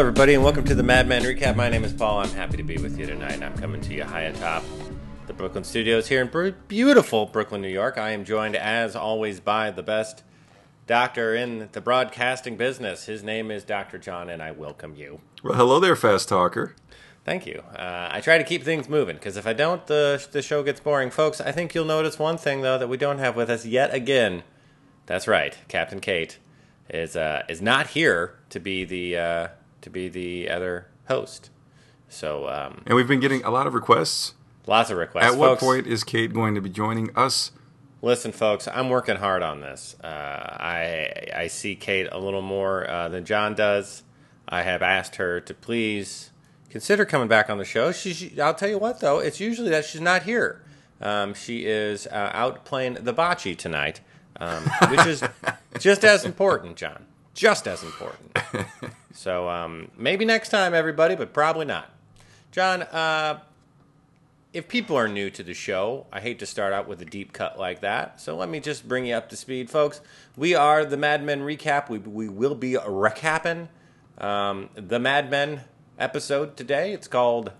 Hello, everybody, and welcome to the Madman Recap. My name is Paul. I'm happy to be with you tonight, and I'm coming to you high atop the Brooklyn studios here in beautiful Brooklyn, New York. I am joined, as always, by the best doctor in the broadcasting business. His name is Dr. John, and I welcome you. Well, hello there, fast talker. Thank you. Uh, I try to keep things moving because if I don't, the the show gets boring, folks. I think you'll notice one thing though that we don't have with us yet again. That's right, Captain Kate is uh, is not here to be the uh, to be the other host. So um, And we've been getting a lot of requests. lots of requests. At what point is Kate going to be joining us? Listen, folks, I'm working hard on this. Uh, I I see Kate a little more uh, than John does. I have asked her to please consider coming back on the show. She, she I'll tell you what, though, it's usually that she's not here. Um, she is uh, out playing the bocce tonight, um, which is just as important, John. Just as important. So um, maybe next time, everybody, but probably not. John, uh, if people are new to the show, I hate to start out with a deep cut like that. So let me just bring you up to speed, folks. We are the Mad Men recap. We, we will be recapping um, the Mad Men episode today. It's called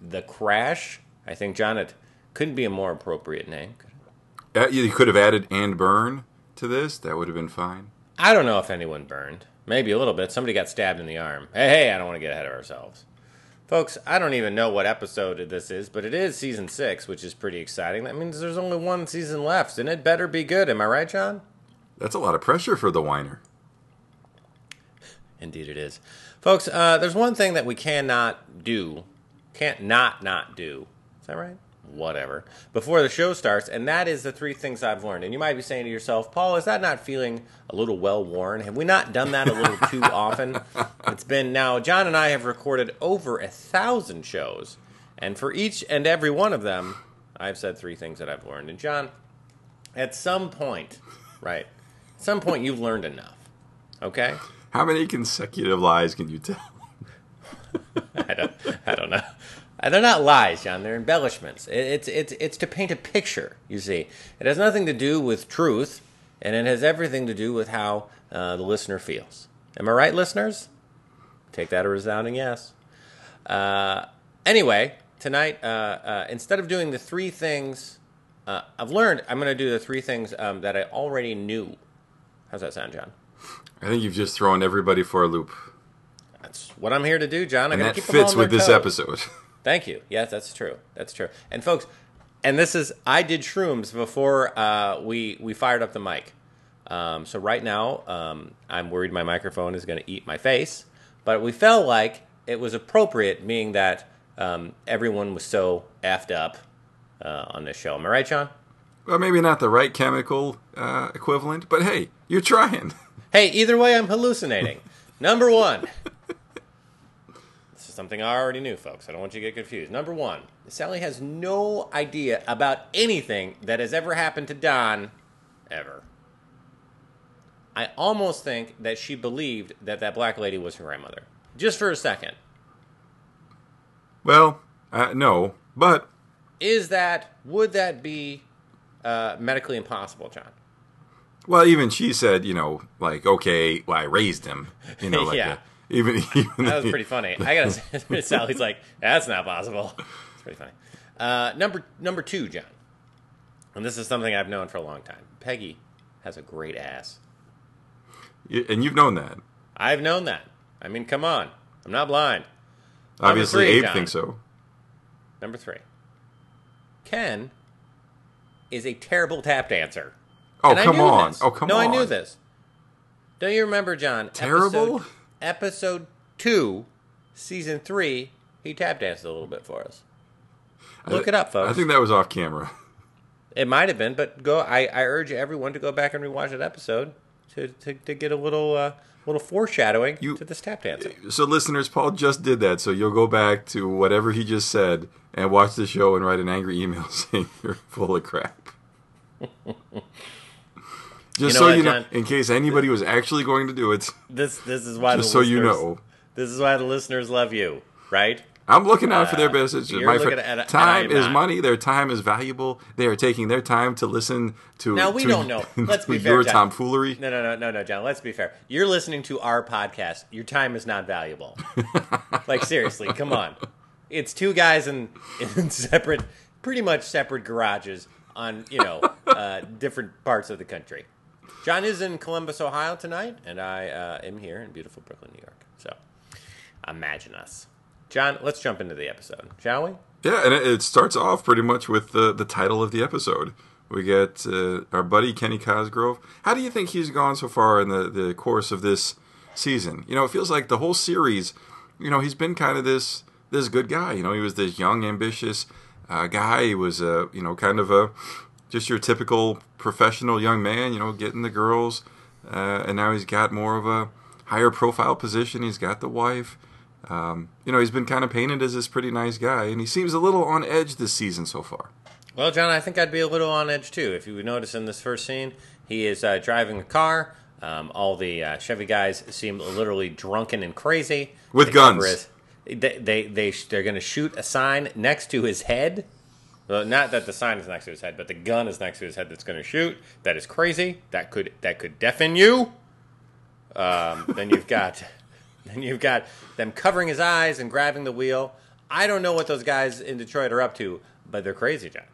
The Crash. I think, John, it couldn't be a more appropriate name. Uh, you could have added and burn to this. That would have been fine. I don't know if anyone burned. Maybe a little bit. Somebody got stabbed in the arm. Hey, hey, I don't want to get ahead of ourselves. Folks, I don't even know what episode this is, but it is season six, which is pretty exciting. That means there's only one season left, and it better be good. Am I right, John? That's a lot of pressure for the Weiner. Indeed, it is. Folks, uh, there's one thing that we cannot do. Can't not not do. Is that right? Whatever. Before the show starts, and that is the three things I've learned. And you might be saying to yourself, Paul, is that not feeling a little well worn? Have we not done that a little too often? It's been now, John and I have recorded over a thousand shows. And for each and every one of them, I've said three things that I've learned. And John, at some point, right? At some point, you've learned enough. Okay? How many consecutive lies can you tell? I don't, I don't know. They're not lies, John. They're embellishments. It's it's it's to paint a picture. You see, it has nothing to do with truth, and it has everything to do with how uh, the listener feels. Am I right, listeners? Take that a resounding yes. Uh, anyway, tonight, uh, uh, instead of doing the three things uh, I've learned, I'm going to do the three things um, that I already knew. How's that sound, John? I think you've just thrown everybody for a loop. That's what I'm here to do, John. I And that keep them fits with this toes. episode. Thank you. Yes, that's true. That's true. And folks, and this is I did shrooms before uh, we we fired up the mic. Um, so right now, um, I'm worried my microphone is going to eat my face. But we felt like it was appropriate, being that um, everyone was so effed up uh, on this show. Am I right, John? well, maybe not the right chemical uh, equivalent, but hey, you're trying. Hey, either way, I'm hallucinating. Number one. Something I already knew, folks. I don't want you to get confused. Number one, Sally has no idea about anything that has ever happened to Don, ever. I almost think that she believed that that black lady was her grandmother. Just for a second. Well, uh, no, but Is that, would that be uh, medically impossible, John? well, even she said, you know, like, okay, well, I raised him, you know, like Yeah. that. Even, even That was pretty funny. I gotta say, Sally's like, that's not possible. It's pretty funny. Uh, number number two, John, and this is something I've known for a long time. Peggy has a great ass. and you've known that. I've known that. I mean, come on, I'm not blind. Number Obviously, three, Abe John. thinks so. Number three, Ken is a terrible tap dancer. Oh, come on. this. Oh, come no, on. I knew this. Don't you remember, John? Terrible? Episode, episode two, season three. He tap danced a little bit for us. Look it up, folks. I think that was off camera. It might have been, but go. I, I urge everyone to go back and rewatch that episode to, to, to get a little uh, little foreshadowing You- to this tap dancing. So, listeners, Paul just did that. So you'll go back to whatever he just said and watch the show and write an angry email saying you're full of crap. Just know so what, you know, in case anybody was actually going to do it, This this is why just the so you listeners- know. This is why the listeners love you, right? I'm looking out for their Uh, best interest. My friend, at- time is not. money. Their time is valuable. They are taking their time to listen to. Now, we to- don't know. Let's be fair, your John. tomfoolery. No, no, no, no, no, John. Let's be fair. You're listening to our podcast. Your time is not valuable. like seriously, come on. It's two guys in, in separate, pretty much separate garages on you know uh, different parts of the country. John is in Columbus, Ohio tonight, and I uh, am here in beautiful Brooklyn, New York. So imagine us, John. Let's jump into the episode, shall we? Yeah, and it, starts off pretty much with the the title of the episode. We get uh, our buddy Kenny Cosgrove. How do you think he's gone so far in the the course of this season? You know, it feels like the whole series. You know, he's been kind of this this good guy. You know, he was this young, ambitious uh, guy. He was a you know kind of a just your typical professional young man. You know, getting the girls, uh, and now he's got more of a higher profile position. He's got the wife. Um, you know, he's been kind of painted as this pretty nice guy, and he seems a little on edge this season so far. Well, John, I think I'd be a little on edge too. If you would notice in this first scene, he is uh, driving a car. Um, all the uh, Chevy guys seem literally drunken and crazy. With The guns. is- they they they they're going to shoot a sign next to his head. Not that the sign is next to his head, but the gun is next to his head that's going to shoot. That is crazy. That could that could deafen you. Um, then you've got then you've got them covering his eyes and grabbing the wheel. I don't know what those guys in Detroit are up to, but they're crazy, John.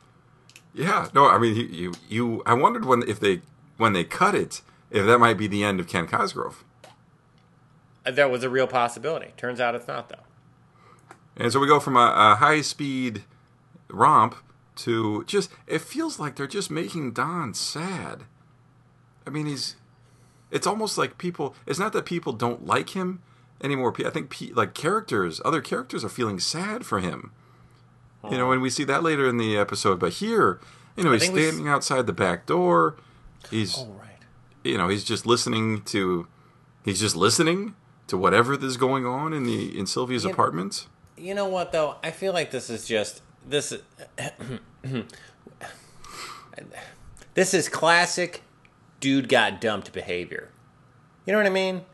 Yeah, no, I mean, you, you, you I wondered when if they when they cut it, if that might be the end of Ken Cosgrove. Uh, That was a real possibility. Turns out it's not, though. And so we go from a, a high speed romp to just it feels like they're just making Don sad. I mean, he's it's almost like people it's not that people don't like him anymore. I think pe- like characters, other characters are feeling sad for him. You know, and we see that later in the episode, but here, you know, he's think s- standing outside the back door. He's right. you know, he's just listening to he's just listening to whatever is going on in the in Sylvia's apartment. You know what, though? I feel like this is just this. is- this is classic dude got dumped behavior. You know what I mean?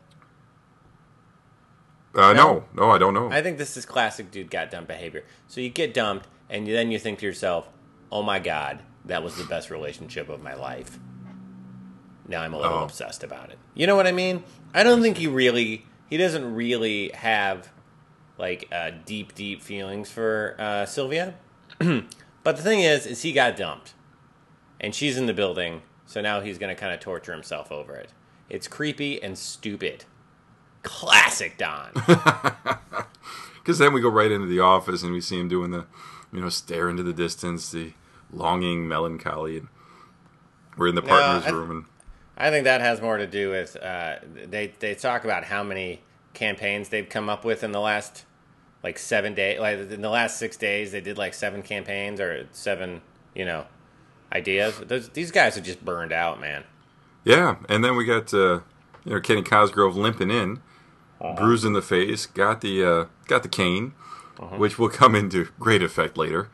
Uh, No? no, no, I don't know. I think this is classic dude got dumped behavior. So you get dumped, and then you think to yourself, "Oh my god, that was the best relationship of my life." Now I'm a little Oh. obsessed about it. You know what I mean? I don't think he really, he doesn't really have like uh, deep, deep feelings for uh, Sylvia. but the thing is, is he got dumped, and she's in the building, so now he's going to kind of torture himself over it. It's creepy and stupid. Classic Don. Because then we go right into the office and we see him doing the, you know, stare into the distance, the longing melancholy, and we're in the partners' I- room, and I think that has more to do with uh, they they talk about how many campaigns they've come up with in the last like seven days. Like in the last six days, they did like seven campaigns or seven, you know, ideas. Those, these guys are just burned out, man. yeah, and then we got, uh, you know, Kenny Cosgrove limping in, bruised in the face, got the uh, got the cane, which will come into great effect later,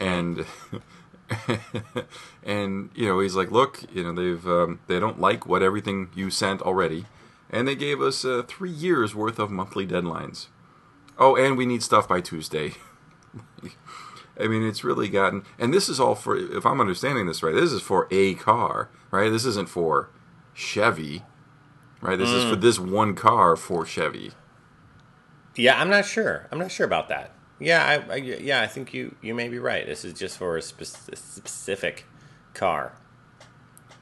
and. and you know he's like, look, you know they've um, they don't like what everything you sent already, and they gave us uh, three years worth of monthly deadlines. Oh, and we need stuff by Tuesday. I mean, it's really gotten, and this is all for. If I'm understanding this right, this is for a car, right? This isn't for Chevy, right? This is for this one car for Chevy. Yeah, I'm not sure. I'm not sure about that. Yeah, I, I yeah, I think you you may be right. This is just for a, spe- specific car.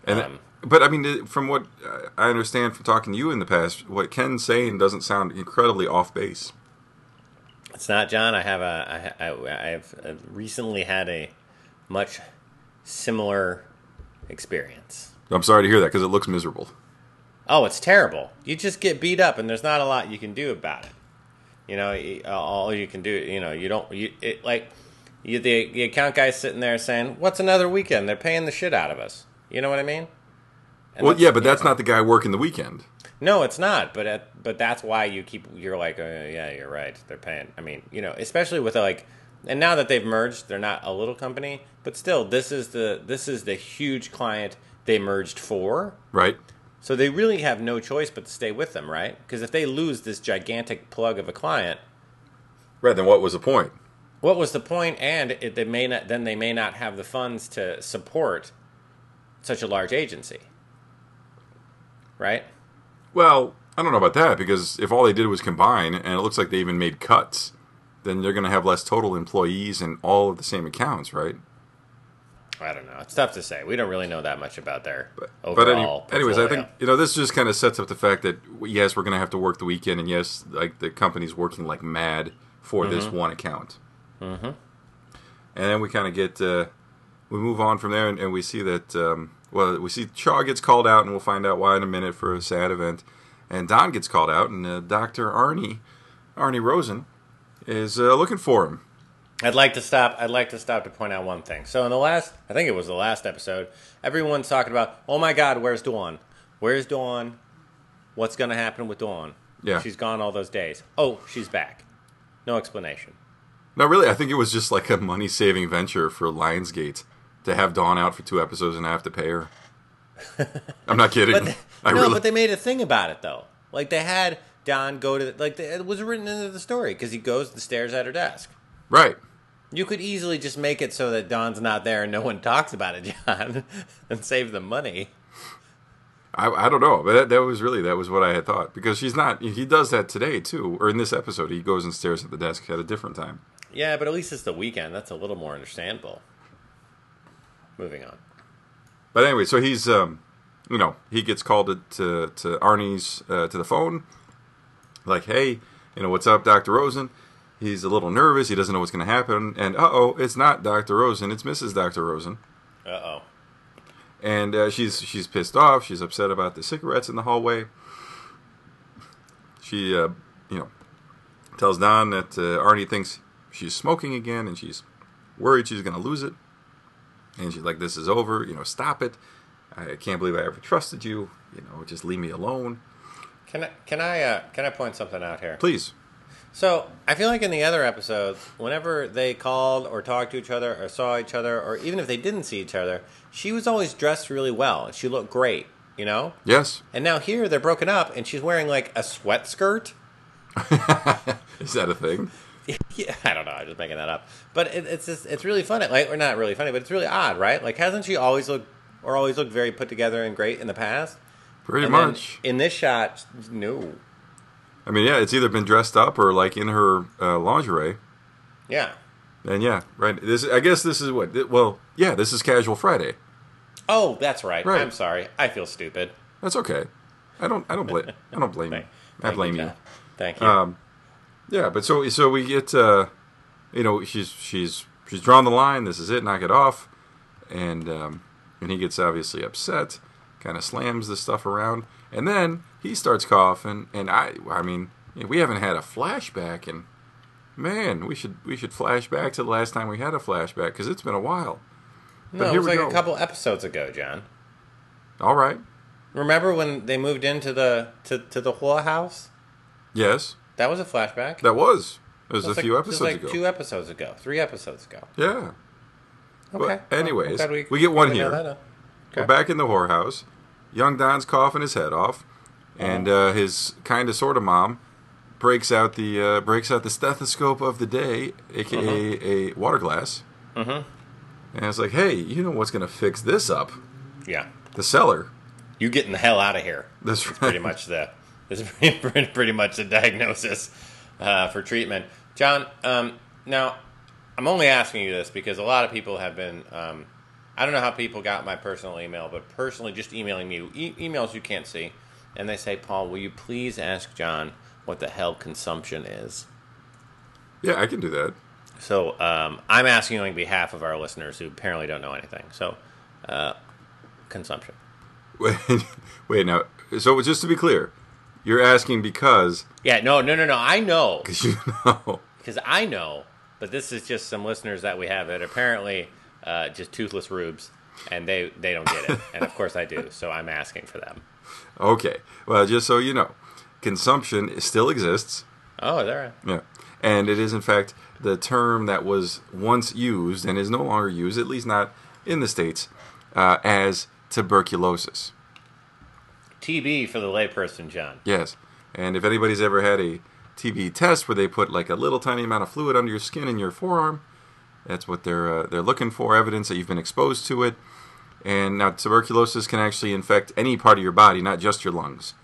And Um, but I mean, from what uh, I understand from talking to you in the past, what Ken's saying doesn't sound incredibly off base. It's not John. I have a I, I, I've uh, recently had a much similar experience. I'm sorry to hear that because it looks miserable. Oh, it's terrible. You just get beat up, and there's not a lot you can do about it. You know, all you can do, you know, you don't, you it, like, you the, the account guy's sitting there saying, "What's another weekend? They're paying the shit out of us." You know what I mean? And Well, yeah, but that's not the guy working the weekend. No, it's not. But at, but that's why you keep. You're like, oh, yeah, you're right. They're paying. I mean, you know, especially with like, and now that they've merged, they're not a little company, but still, this is the this is the huge client they merged for. Right? So they really have no choice but to stay with them, right? Because if they lose this gigantic plug of a client, Right. Then what was the point? What was the point? And it, they may not. Then they may not have the funds to support such a large agency. Right. Well, I don't know about that because if all they did was combine, and it looks like they even made cuts, then they're going to have less total employees and all of the same accounts, right? I don't know. It's tough to say. We don't really know that much about their But, overall. but any, anyways, I think you know this just kind of sets up the fact that yes, we're going to have to work the weekend, and yes, like the company's working like mad for this one account. Mm-hmm. And then we kind of get uh, we move on from there, and, and we see that um, well, we see Chaough gets called out, and we'll find out why in a minute for a sad event. And Don gets called out, and uh, Doctor Arnie Arnie Rosen is uh, looking for him. I'd like to stop. I'd like to stop to point out one thing. So in the last, I think it was the last episode, everyone's talking about, oh my God, where's Dawn? Where's Dawn? What's going to happen with Dawn? Yeah. she's gone all those days. Oh, she's back. No explanation. No, really, I think it was just like a money saving venture for Lionsgate to have Dawn out for two episodes and I have to pay her. I'm not kidding. But no, really, but they made a thing about it though. Like they had Don go to like the, it was written into the story because he goes the stairs at her desk. right. You could easily just make it so that Dawn's not there and no one talks about it, John, and save the money. I, I don't know, but that, that was really that was what I had thought because she's not. He does that today too, or in this episode, he goes and stares at the desk at a different time. Yeah, but at least it's the weekend. That's a little more understandable. Moving on. But anyway, so he's um, you know, he gets called to to, to Arnie's uh, to the phone, like, hey, you know, what's up, Doctor Rosen? He's a little nervous. He doesn't know what's going to happen, and uh oh, it's not Doctor Rosen, it's Mrs. Doctor Rosen. Uh oh. and uh, she's she's pissed off. She's upset about the cigarettes in the hallway. She, uh, you know, tells Don that uh, Arnie thinks she's smoking again, and she's worried she's going to lose it. And she's like, "This is over. You know, stop it. I can't believe I ever trusted you. You know, just leave me alone, Can I can I uh, can I point something out here? please." So I feel like in the other episodes, whenever they called or talked to each other or saw each other, or even if they didn't see each other, she was always dressed really well and she looked great, you know. Yes, And now here they're broken up and she's wearing like a sweat skirt. is that a thing? yeah, I don't know. I'm just making that up. But it, it's just, it's really funny. Like, or not really funny, but it's really odd, right? Like, hasn't she always looked or always looked very put together and great in the past? Pretty And much. in this shot, no. I mean, yeah, it's either been dressed up or like in her uh, lingerie. Yeah. And yeah, right. This, I guess, this is what. Well, yeah, this is Casual Friday. Oh, that's right. Right. I'm sorry. I feel stupid. That's okay. I don't. I don't blame. I don't blame you. Thank, I thank blame you. John. Thank you. Um, yeah, but so so we get. Uh, you know, she's she's she's drawn the line. This is it. Knock it off. And um, and he gets obviously upset. Kind of slams the stuff around, and then he starts coughing. And I, I mean, we haven't had a flashback, and man, we should we should flash back to the last time we had a flashback because it's been a while. no, it here was like go. a couple episodes ago, John. All right. Remember when they moved into the to, to the Hua house? Yes, That was a flashback. that was. It was It was a like- few episodes like ago. Two episodes ago. Three episodes ago. yeah. Okay. But anyways, Well, I'm we get one here. uh, We're back in the whorehouse. Young Don's coughing his head off, and uh, his kind of sort of mom breaks out the uh, breaks out the stethoscope of the day, aka a water glass. Mhm. And it's like, hey, you know what's going to fix this up? Yeah. The cellar. You getting the hell out of here. That's right. pretty much the is pretty, much the diagnosis uh, for treatment. John, um, now I'm only asking you this because a lot of people have been. Um, I don't know how people got my personal email, but personally, just emailing me e- emails you can't see, and they say, "Paul, will you please ask John what the hell consumption is?" Yeah, I can do that. So um, I'm asking on behalf of our listeners who apparently don't know anything. So, uh, consumption. Wait, wait now. So just to be clear, you're asking because Yeah, no, no, no, no. I know. because you know. because I know, but this is just some listeners that we have that apparently uh, just toothless rubes, and they they don't get it, and of course I do, so I'm asking for them. Okay. Well, just so you know, consumption still exists. Oh, is that right? Yeah. And it is, in fact, the term that was once used and is no longer used, at least not in the States, uh, as tuberculosis. TB for the layperson, John. Yes. And if anybody's ever had a TB test where they put like a little tiny amount of fluid under your skin in your forearm. That's what they're uh, they're looking for, evidence that you've been exposed to it. And now tuberculosis can actually infect any part of your body, not just your lungs.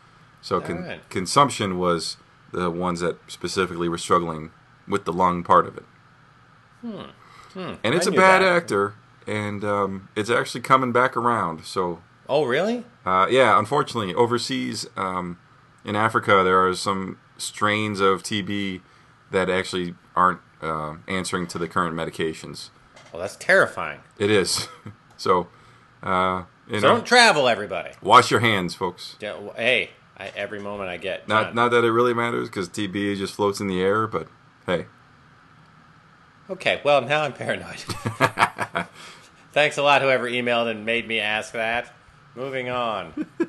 So con- right. consumption was the ones that specifically were struggling with the lung part of it. And it's I a bad that. actor, and um, it's actually coming back around. So Oh, really? uh, yeah, unfortunately, overseas um, in Africa, there are some strains of TB that actually aren't uh, answering to the current medications. Well, that's terrifying. It is. so, uh, you So know, don't travel, everybody. wash your hands, folks. Yeah, w- Hey, I, every moment I get. Not not that it really matters because TB just floats in the air, but hey, Okay, well, now I'm paranoid. Thanks a lot, whoever emailed and made me ask that. Moving on.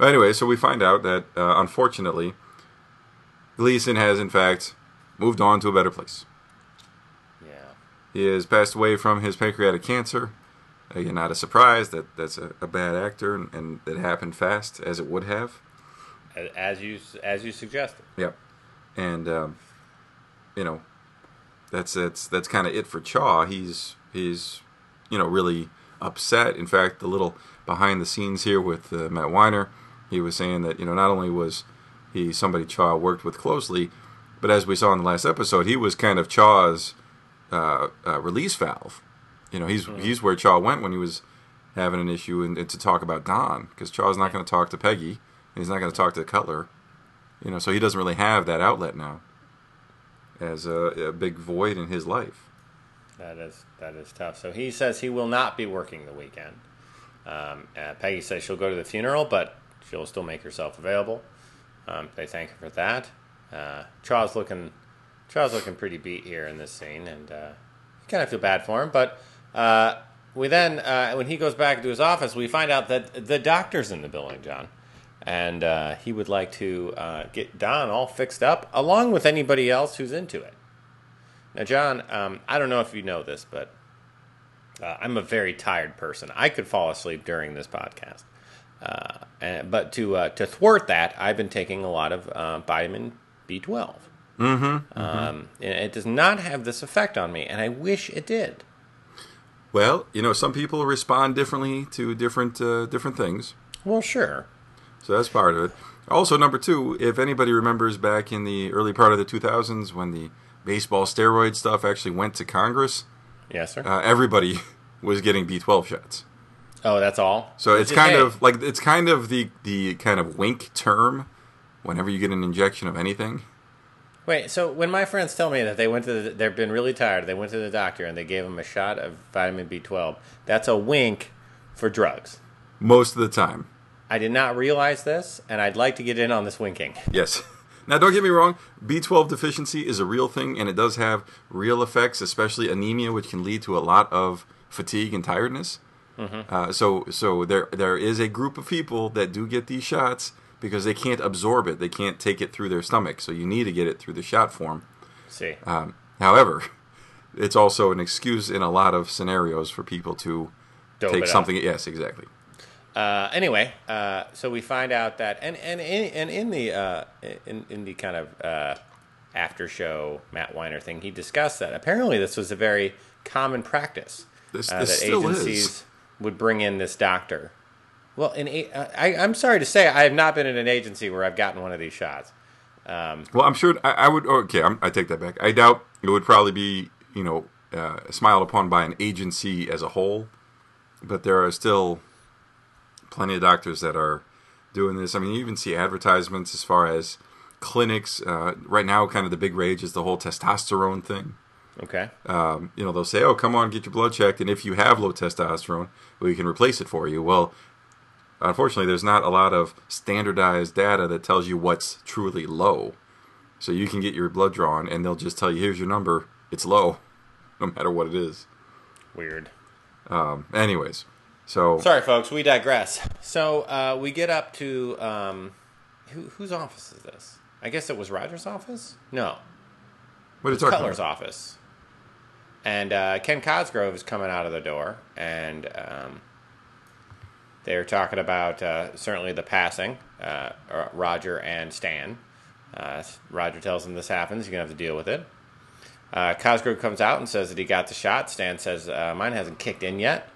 Anyway, so we find out that uh, unfortunately, Gleason has in fact moved on to a better place. Yeah. He has passed away from his pancreatic cancer. Again, not a surprise that that's a, a bad actor and, and it happened fast, as it would have. As you as you suggested. Yep. And um, you know, that's that's that's kind of it for Chaough. He's he's you know really upset. In fact, the little behind the scenes here with uh, Matt Weiner, he was saying that you know not only was he somebody Chaough worked with closely, but as we saw in the last episode, he was kind of Chaough's uh, uh, release valve. You know, he's he's where Chaough went when he was having an issue and, and to talk about Don because Chaough's not going to talk to Peggy and he's not going to talk to Cutler. You know, so he doesn't really have that outlet now as a, a big void in his life. That is that is tough. So he says he will not be working the weekend. Um, uh, Peggy says she'll go to the funeral, but she'll still make herself available. Um, they thank her for that. Uh, Charles looking, Charles looking pretty beat here in this scene, and uh, kind of feel bad for him. But uh, we then, uh, when he goes back to his office, we find out that the doctor's in the building, John, and uh, he would like to uh, get Don all fixed up, along with anybody else who's into it. Now, John, um, I don't know if you know this, but uh, I'm a very tired person. I could fall asleep during this podcast. Uh, and, but to uh, to thwart that, I've been taking a lot of uh, vitamin B12. Mm-hmm, um, and it does not have this effect on me, and I wish it did. Well, you know, some people respond differently to different uh, different things, Well, sure. so that's part of it. Also, number two, if anybody remembers back in the early part of the 2000s when the baseball steroid stuff actually went to Congress, Yes, sir. uh, everybody was getting B12 shots. oh, that's all. So Which it's kind hey, of like it's kind of the the kind of wink term whenever you get an injection of anything. wait. So when my friends tell me that they went to, the, they've been really tired, they went to the doctor and they gave them a shot of vitamin B12. That's a wink for drugs. Most of the time, I did not realize this, and I'd like to get in on this winking. Yes. Now, don't get me wrong. B12 deficiency is a real thing, and it does have real effects, especially anemia, which can lead to a lot of fatigue and tiredness. Uh, so, so there there is a group of people that do get these shots because they can't absorb it. They can't take it through their stomach. So you need to get it through the shot form. see. Um, however, it's also an excuse in a lot of scenarios for people to Dope take up. something. Yes, exactly. Uh, anyway, uh, so we find out that, and and in, and in the uh, in in the kind of uh, after show Matt Weiner thing, he discussed that apparently this was a very common practice This- uh, this that still is. agencies would bring in this doctor. Well, in a- I, I'm sorry to say, I have not been in an agency where I've gotten one of these shots. Well, I'm sure I, I would. Okay, I'm, I take that back. I doubt it would probably be, you know, uh, smiled upon by an agency as a whole. But there are still plenty of doctors that are doing this. I mean, you even see advertisements as far as clinics. Uh, right now, kind of the big rage is the whole testosterone thing. Okay, Um, you know, they'll say, "Oh, come on, get your blood checked," and if you have low testosterone, we can replace it for you. Well, unfortunately, there's not a lot of standardized data that tells you what's truly low. So you can get your blood drawn, and they'll just tell you, "Here's your number. It's low, no matter what it is." weird. Anyways, so Sorry, folks, we digress. So uh, we get up to um, who, whose office is this? I guess it was Roger's office. No, what it's talking Cutler's about? office. And uh, Ken Cosgrove is coming out of the door, and um, they're talking about uh, certainly the passing, uh, uh, Roger and Stan. Uh, Roger tells him this happens. You're going to have to deal with it. Uh, Cosgrove comes out and says that he got the shot. Stan says, uh, mine hasn't kicked in yet.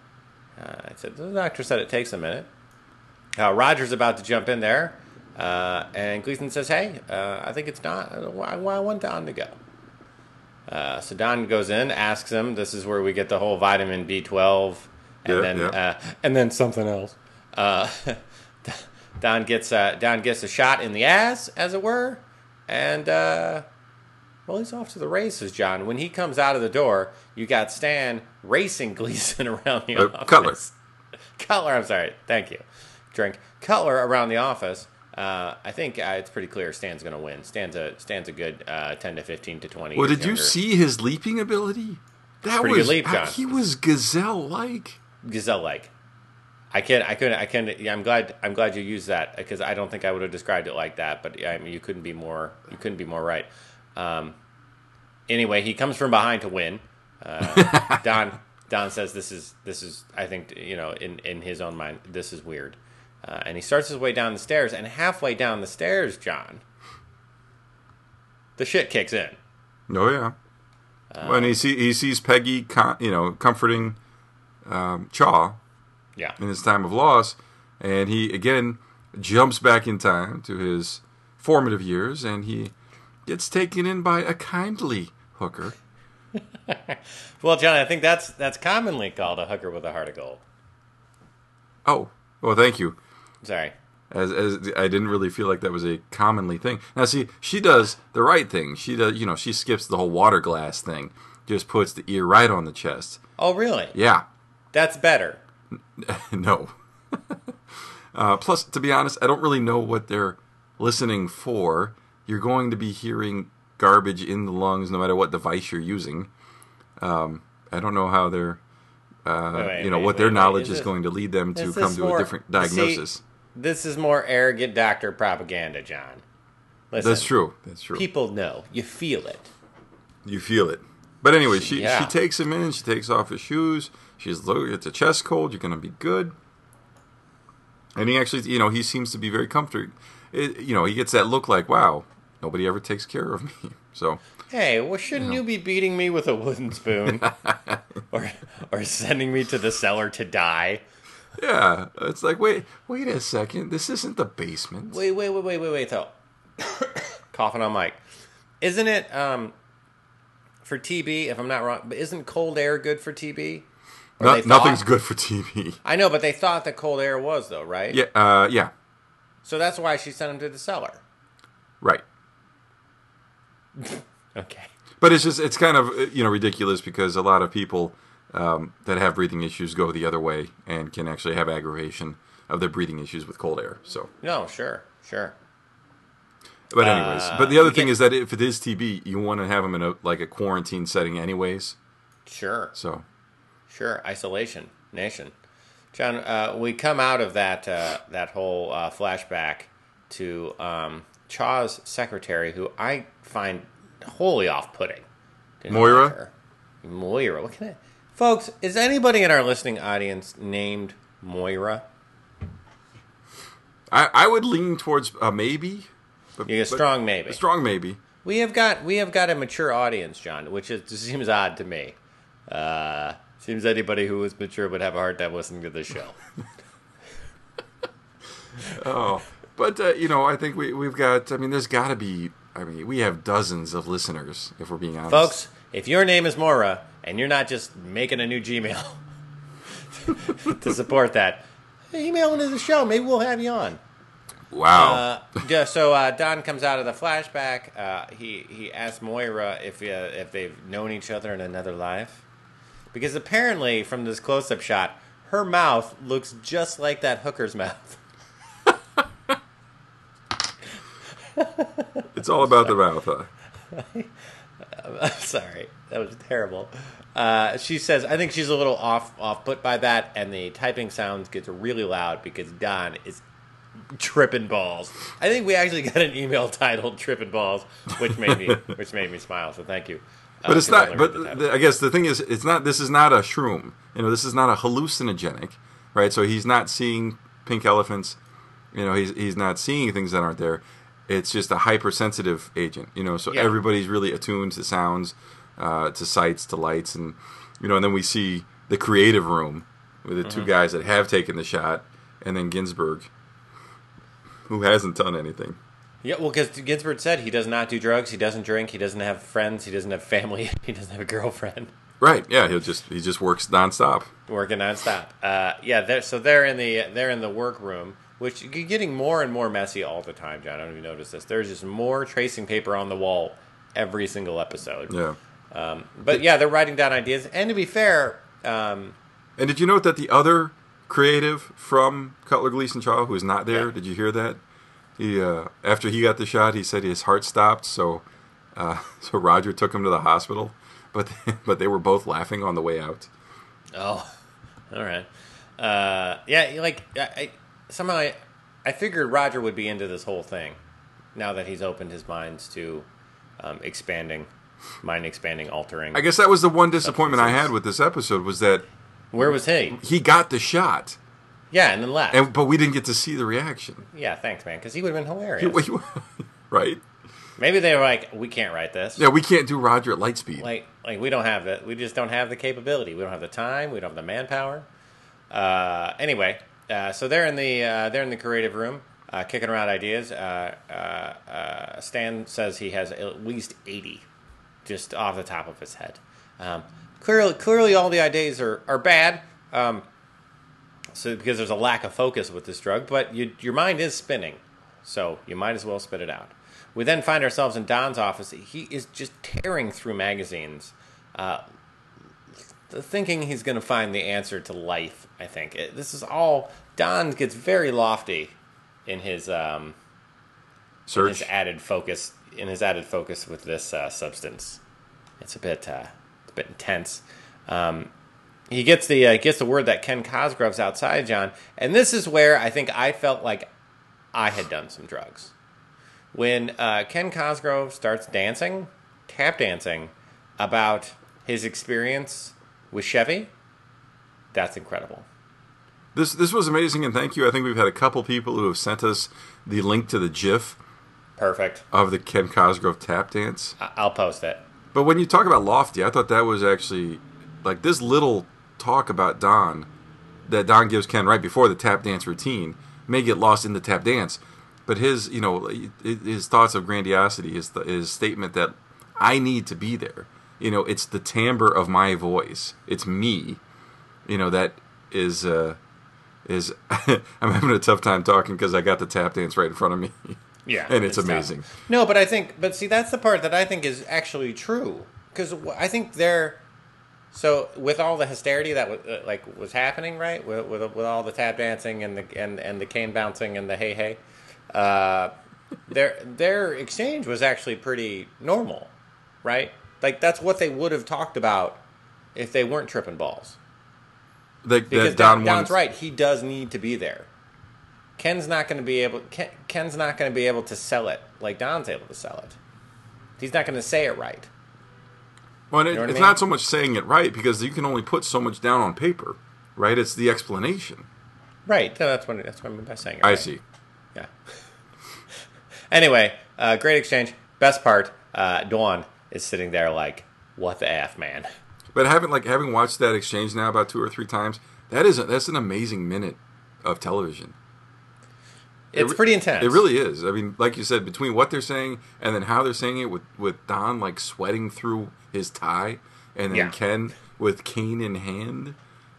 Uh, I said, the doctor said it takes a minute. Uh, Roger's about to jump in there. Uh, and Gleason says, hey, uh, I think it's not. I, I want Don to go. Uh, so Don goes in, asks him. This is where we get the whole vitamin B12, and Yeah, then yeah. Uh, and then something else. Uh, Don gets uh, Don gets a shot in the ass, as it were, and uh, well, he's off to the races. John, when he comes out of the door, you got Stan racing Gleason around the Uh, office. Cutler. Cutler, I'm sorry. Thank you. Drink. Cutler around the office. Uh, I think uh, it's pretty clear Stan's going to win. Stan's a Stan's a good uh, 10 to 15 to 20. Well, did you see his leaping ability? That was leap, John. he was gazelle like. Gazelle like? I can I couldn't I can yeah, I'm glad I'm glad you used that because I don't think I would have described it like that. But I mean, you couldn't be more you couldn't be more right. Um, anyway, he comes from behind to win. Uh, Don Don says this is this is I think you know in in his own mind this is weird, uh, and he starts his way down the stairs. And halfway down the stairs, John, the shit kicks in. Oh yeah. when he see he sees Peggy, you know, comforting um, Chaough Yeah, in his time of loss, and he again jumps back in time to his formative years, and he gets taken in by a kindly hooker. well, John, I think that's that's commonly called a hooker with a heart of gold. Oh, well, thank you. Sorry. As, as I didn't really feel like that was a commonly thing. Now, see, she does the right thing. She does, you know, she skips the whole water glass thing. Just puts the ear right on the chest. Oh, really? Yeah, That's better. no. uh, plus, to be honest, I don't really know what they're listening for. You're going to be hearing garbage in the lungs, no matter what device you're using. Um, I don't know how they're, uh, Wait, wait, you know, wait, what their wait, wait. knowledge Is is going to lead them to come to more- a different see, diagnosis. This is more arrogant doctor propaganda, John. Listen, That's true. That's true. People know. You feel it. You feel it. But anyway, she Yeah. she takes him in. She takes off his shoes. She's look. It's a chest cold. You're gonna be good. And he actually, you know, he seems to be very comfortable. It, you know, he gets that look like, wow, nobody ever takes care of me. So Hey, well, shouldn't you be beating me with a wooden spoon, or or sending me to the cellar to die? yeah, it's like, wait, wait a second. This isn't the basement. Wait, wait, wait, wait, wait, wait. Though, coughing on mic. Isn't it um for TB? If I'm not wrong, but isn't cold air good for TB? No- thought- nothing's good for TB. I know, but they thought that cold air was though, right? Yeah, uh, yeah, So that's why she sent him to the cellar. right. Okay. But it's just it's kind of uh, you know ridiculous because a lot of people um, that have breathing issues go the other way and can actually have aggravation of their breathing issues with cold air. So, No, sure, sure. but anyways, Uh, but the other thing get- is that if it is TB, you want to have them in a like a quarantine setting, anyways. Sure, So, sure. Isolation nation. John, uh, we come out of that uh, that whole uh, flashback to um, Chaough's secretary, who I find wholly off-putting. Moira? her. Moira. What can I? Folks, is anybody in our listening audience named Moira? I I would lean towards a maybe. But, get but- strong, maybe. a strong maybe. We have got we have got a mature audience, John, which is, seems odd to me. Uh, seems anybody who is mature would have a hard time listening to this show. Oh, but uh, you know, I think we we've got. I mean, there's got to be. I mean, we have dozens of listeners if we're being honest, Folks, if your name is Moira and you're not just making a new Gmail to support that, email into the show. Maybe we'll have you on. Wow. Uh, yeah, so uh, Don comes out of the flashback. Uh, he he asks Moira if uh, if they've known each other in another life, because apparently from this close-up shot, her mouth looks just like that hooker's mouth. it's all about the mouth. Huh? I'm sorry, that was terrible. Uh, she says, I think she's a little off off put by that, and the typing sounds gets really loud because Don is tripping balls. I think we actually got an email titled "Tripping Balls," which made me which made me smile. So thank you. Uh, But it's not. But the the, I guess the thing is, it's not. This is not a shroom. You know, this is not a hallucinogenic, right? So he's not seeing pink elephants. You know, he's he's not seeing things that aren't there. It's just a hypersensitive agent. You know, so Yeah. everybody's really attuned to sounds, uh, to sights, to lights, and you know, and then we see the creative room with the Mm-hmm. two guys that have taken the shot, and then Ginsberg, who hasn't done anything. Yeah, well, because Ginsberg said he does not do drugs, he doesn't drink, he doesn't have friends, he doesn't have family, he doesn't have a girlfriend. Right? Yeah, he'll just he just works nonstop. working nonstop. Uh, yeah, they're, so they're in the they're in the workroom, which you're getting more and more messy all the time, John. I don't even notice this. There's just more tracing paper on the wall every single episode. Yeah. Um, but yeah, they're writing down ideas. And to be fair, um, And did you note that the other creative from Cutler Gleason Chaough, who is not there, Yeah. did you hear that? He uh, after he got the shot, he said his heart stopped, so uh, so Roger took him to the hospital, but but they were both laughing on the way out. oh, all right, uh, yeah, like I, I somehow I, I figured Roger would be into this whole thing now that he's opened his minds to um, expanding, mind expanding, altering. I guess that was the one disappointment I had with this episode was that Where was he? he got the shot, Yeah, and then left. and but we didn't get to see the reaction. Yeah, thanks, man. Because he would have been hilarious. Right? Maybe they were like, "We can't write this. Yeah, we can't do Roger at light speed. Like, like we don't have it. We just don't have the capability. We don't have the time. We don't have the manpower." Uh, anyway, uh, so they're in the uh, they're in the creative room, uh, kicking around ideas. Uh, uh, Stan says he has at least eighty, just off the top of his head. Um, clearly, clearly, all the ideas are are bad. Um, so because there's a lack of focus with this drug, but you, your mind is spinning, so you might as well spit it out. We then find ourselves in Don's office. He is just tearing through magazines, thinking he's going to find the answer to life. I think It- this is all. Don gets very lofty in his um, in Search. his added focus in his added focus with this uh, substance. It's a bit uh, it's a bit intense. Um, he gets the uh, gets the word that Ken Cosgrove's outside, John, and this is where I think I felt like I had done some drugs. When uh, Ken Cosgrove starts dancing, tap dancing, about his experience with Chevy, that's incredible. This this was amazing, and thank you. I think we've had a couple people who have sent us the link to the GIF Perfect. of the Ken Cosgrove tap dance. I'll post it. But when you talk about Lofty, I thought that was actually like this little talk about Don that Don gives Ken right before the tap dance routine may get lost in the tap dance, but his you know his thoughts of grandiosity, his his statement that I need to be there. You know, it's the timbre of my voice. It's me. You know that is uh, is I'm having a tough time talking because I got the tap dance right in front of me. Yeah, and it's, tough. amazing. No, but I think, but see, that's the part that I think is actually true because I think they're so with all the hysteria that was, uh, like was happening, right? With, with with all the tap dancing and the and and the cane bouncing and the hey hey, uh, their their exchange was actually pretty normal, right? Like that's what they would have talked about if they weren't tripping balls. That, Because Don Don, Don's right. He does need to be there. Ken's not going to be able. Ken, Ken's not going to be able to sell it like Don's able to sell it. He's not going to say it right. Well, it, know what I it's mean? not so much saying it right because you can only put so much down on paper, right? It's the explanation. Right. So that's what that's what I mean by saying it. I right. see. Yeah. anyway, uh, great exchange. Best part. Uh, Dawn is sitting there like, "What the f, man." But having like having watched that exchange now about two or three times, that is a, that's an amazing minute of television. It's re- pretty intense. It really is. I mean, like you said, between what they're saying and then how they're saying it, with with Don like sweating through his tie, and then Yeah. Ken with cane in hand,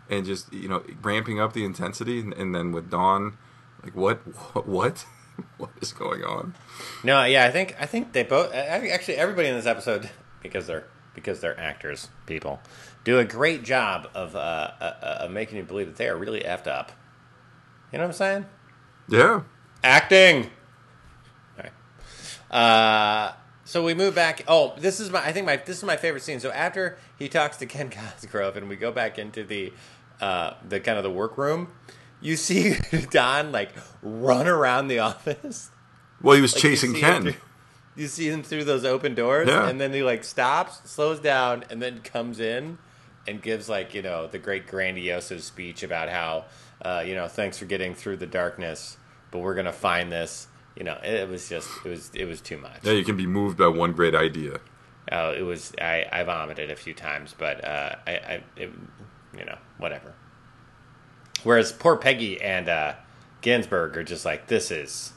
and just you know ramping up the intensity, and, and then with Don, like what what what, what is going on? No, yeah, I think I think they both actually everybody in this episode because they're because they're actors, people do a great job of uh, uh, uh, of making you believe that they are really effed up. You know what I'm saying? Yeah. Acting. All right. Uh, so we move back. Oh, this is my. I think my. This is my favorite scene. So after he talks to Ken Cosgrove, and we go back into the, uh, the kind of the workroom, you see Don like run around the office. Well, he was Like, you chasing him Ken. through- you see him through those open doors, Yeah. and then he like stops, slows down, and then comes in and gives like you know the great grandiose speech about how uh, you know thanks for getting through the darkness, but we're gonna find this You know, it was just it was it was too much. Yeah, you can be moved by one great idea. Oh, it was I, I vomited a few times, but uh, I, I it, you know whatever. Whereas poor Peggy and uh, Ginsberg are just like this is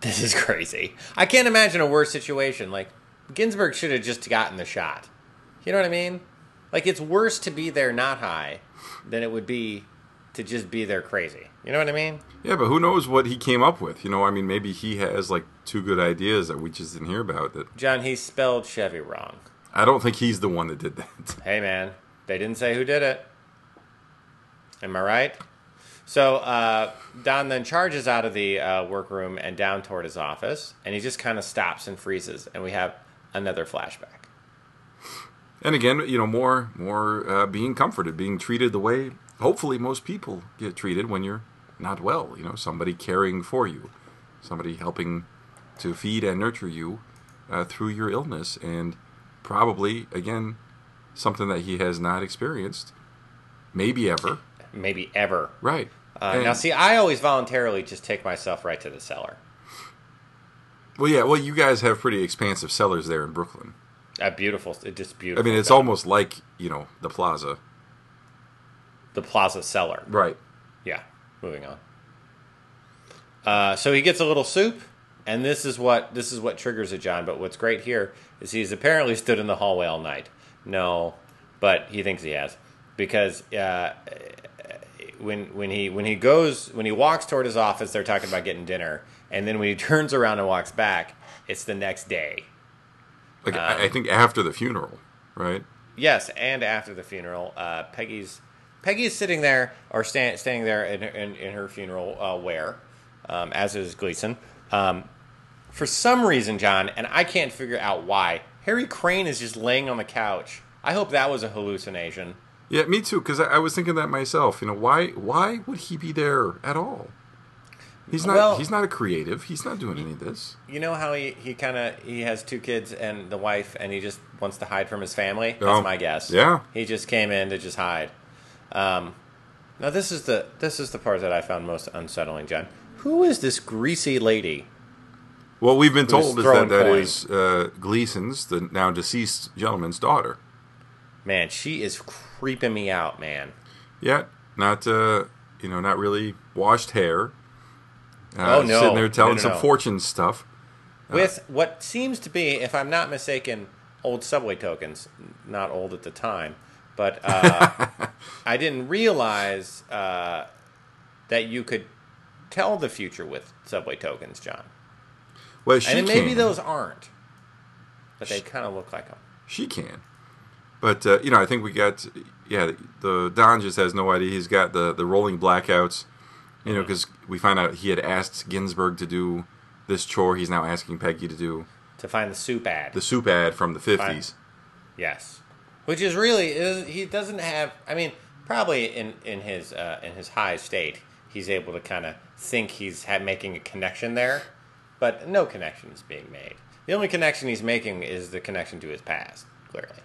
this is crazy. I can't imagine a worse situation. Like Ginsberg should have just gotten the shot. You know what I mean? Like it's worse to be there not high than it would be to just be there crazy. You know what I mean? Yeah, but who knows what he came up with? You know, I mean, maybe he has like two good ideas that we just didn't hear about. That John, he spelled Chevy wrong. I don't think he's the one that did that. Hey man, they didn't say who did it. Am I right? So uh, Don then charges out of the uh, workroom and down toward his office, and he just kind of stops and freezes, and we have another flashback. And again, you know, more more uh, being comforted, being treated the way hopefully most people get treated when you're not well. You know, somebody caring for you, somebody helping to feed and nurture you uh, through your illness, and probably again something that he has not experienced, maybe ever. Maybe ever. Right. Uh, now, see, I always voluntarily just take myself right to the cellar. Well, yeah. Well, you guys have pretty expansive cellars there in Brooklyn. A beautiful, just beautiful I mean, it's stuff. almost like you know the plaza. the Plaza Cellar. Right. Yeah. Moving on. Uh, so he gets a little soup, and this is what this is what triggers it, John. But what's great here is he's apparently stood in the hallway all night. No, but he thinks he has because uh, when when he when he goes when he walks toward his office, they're talking about getting dinner, and then when he turns around and walks back, it's the next day. Like Um, I think after the funeral, right? Yes, and after the funeral, uh, Peggy's Peggy's sitting there or sta- standing there in, in, in her funeral uh, wear, um, as is Gleason. Um, for some reason, John, and I can't figure out why, Harry Crane is just laying on the couch. I hope that was a hallucination. Yeah, me too. Because I, I was thinking that myself. You know, why why would he be there at all? He's not. Well- he's not a creative. He's not doing any of this. You know how he, he kind of he has two kids and the wife, and he just wants to hide from his family. That's Oh, my guess. yeah. he just came in to just hide. Um, now this is the this is the part that I found most unsettling, John. Who is this greasy lady? What we've been told is that that coins. is uh, Gleason's, the now deceased gentleman's daughter. Man, she is creeping me out, man. Yeah, not uh, you know, not really washed hair. Uh, Oh, no. sitting there telling No, no, some fortune stuff. With what seems to be, if I'm not mistaken, old subway tokens. Not old at the time, but uh, I didn't realize uh, that you could tell the future with subway tokens, John. Well, she and maybe can. those aren't, but they kind of look like them. She can. But uh, you know, I think we got yeah. The Don just has no idea. He's got the the rolling blackouts. You know, because we find out he had asked Ginsberg to do this chore. He's now asking Peggy to do To find the soup ad. the soup ad from the fifties. Yes, which is really is he doesn't have. I mean, probably in in his uh, in his high state, he's able to kind of think he's ha- making a connection there, but no connection is being made. The only connection he's making is the connection to his past. Clearly,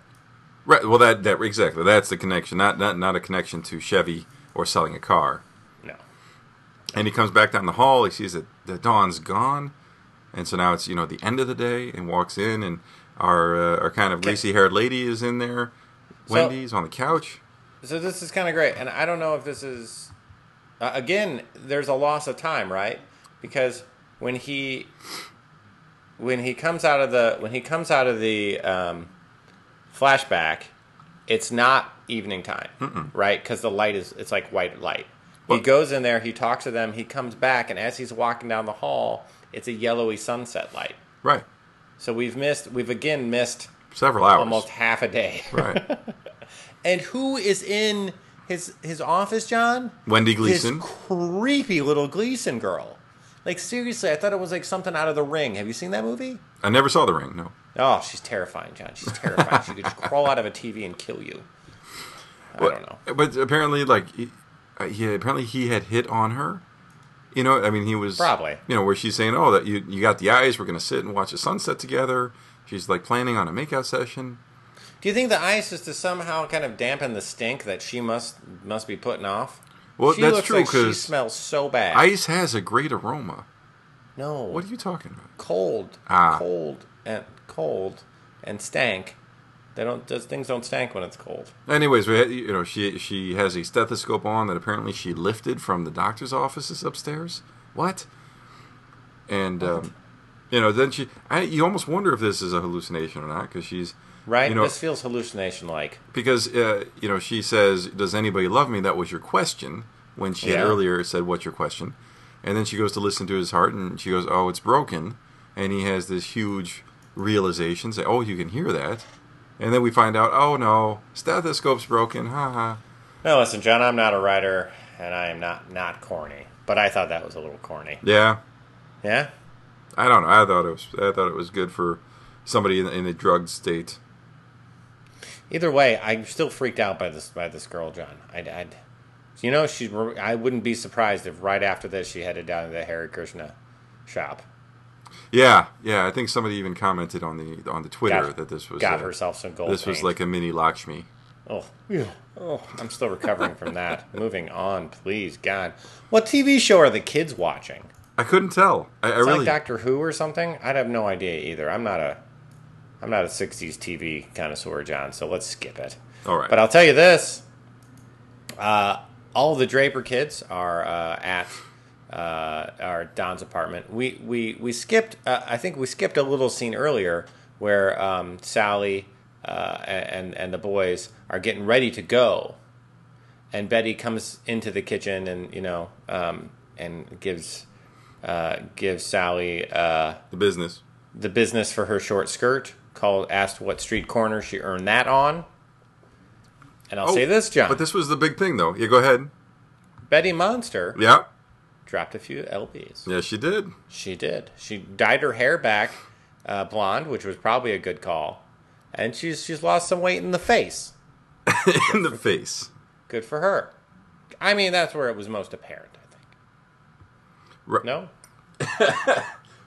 Right. Well, that that exactly. That's the connection. Not not not a connection to Chevy or selling a car. no. And he comes back down the hall. He sees that the Dawn's gone, and so now it's you know the end of the day, and walks in, and our uh, our kind of greasy haired lady is in there. So- Wendy's on the couch. So this is kind of great, and I don't know if this is uh, again. There's a loss of time, right? Because when he when he comes out of the when he comes out of the um, flashback, it's not evening time, right? Because the light is it's like white light. Well- he goes in there, he talks to them, he comes back, and as he's walking down the hall, it's a yellowy sunset light. Right. So we've missed, we've again missed Several hours. almost half a day. Right. And who is in his his office, John? Wendy Gleason. creepy little Gleason girl. Like seriously, I thought it was like something out of The Ring. Have you seen that movie? I never saw the ring. No. Oh, she's terrifying, John. She's terrifying. she could just crawl out of a TV and kill you. I don't know. But apparently, like, he, uh, he apparently he had hit on her. You know, I mean, he was Probably. You know, where she's saying, "Oh, that you you got the eyes. We're going to sit and watch the sunset together." She's like planning on a makeout session. Do you think the ice is to somehow kind of dampen the stink that she must must be putting off? Well, she that's looks true like she smells so bad. ice has a great aroma. No. What are you talking about? cold, Ah. cold and cold and stank. They don't. Those things don't stank when it's cold. Anyways, we had, you know she she has a stethoscope on that apparently she lifted from the doctor's offices upstairs. What? And um, you know then she I, you almost wonder if this is a hallucination or not because she's Right. You know, this feels hallucination like. because uh, you know she says, "Does anybody love me?" That was your question when she had Yeah. earlier said, "What's your question?" And then she goes to listen to his heart, and she goes, "Oh, it's broken." And he has this huge realization, say, "Oh, you can hear that." And then we find out, "Oh no, stethoscope's broken." Ha ha. No, listen, John. I'm not a writer, and I am not not corny. But I thought that was a little corny. Yeah, Yeah. I don't know. I thought it was. I thought it was good for somebody in, in a drugged state. Either way, I'm still freaked out by this by this girl, John. I'd, I'd you know, she. I wouldn't be surprised if right after this she headed down to the Hare Krishna shop, Yeah, yeah. I think somebody even commented on the on the Twitter got, that this was got uh, herself some gold. this was like a mini Lakshmi. Oh, yeah. Oh, I'm still recovering from that. Moving on, please, God. What TV show are the kids watching? I couldn't tell. I, I really like Doctor Who or something. I'd have no idea either. I'm not a, I'm not a '60s TV connoisseur, John. So let's skip it. all right. But I'll tell you this: uh, all the Draper kids are uh, at uh, our Don's apartment. We we we skipped. Uh, I think we skipped a little scene earlier where um, Sally uh, and and the boys are getting ready to go, and Betty comes into the kitchen and you know um, and gives uh, gives Sally. Uh, the business. the business for her short skirt. Called asked what street corner she earned that on. And I'll Oh, say this, John. But this was the big thing, though. Yeah, go ahead. Betty Monster Yeah, dropped a few lbs. yeah, she did. She did. She dyed her hair back uh, blonde, which was probably a good call, and she's she's lost some weight in the face. in the face. Good for her. I mean, that's where it was most apparent. I think. Right. No,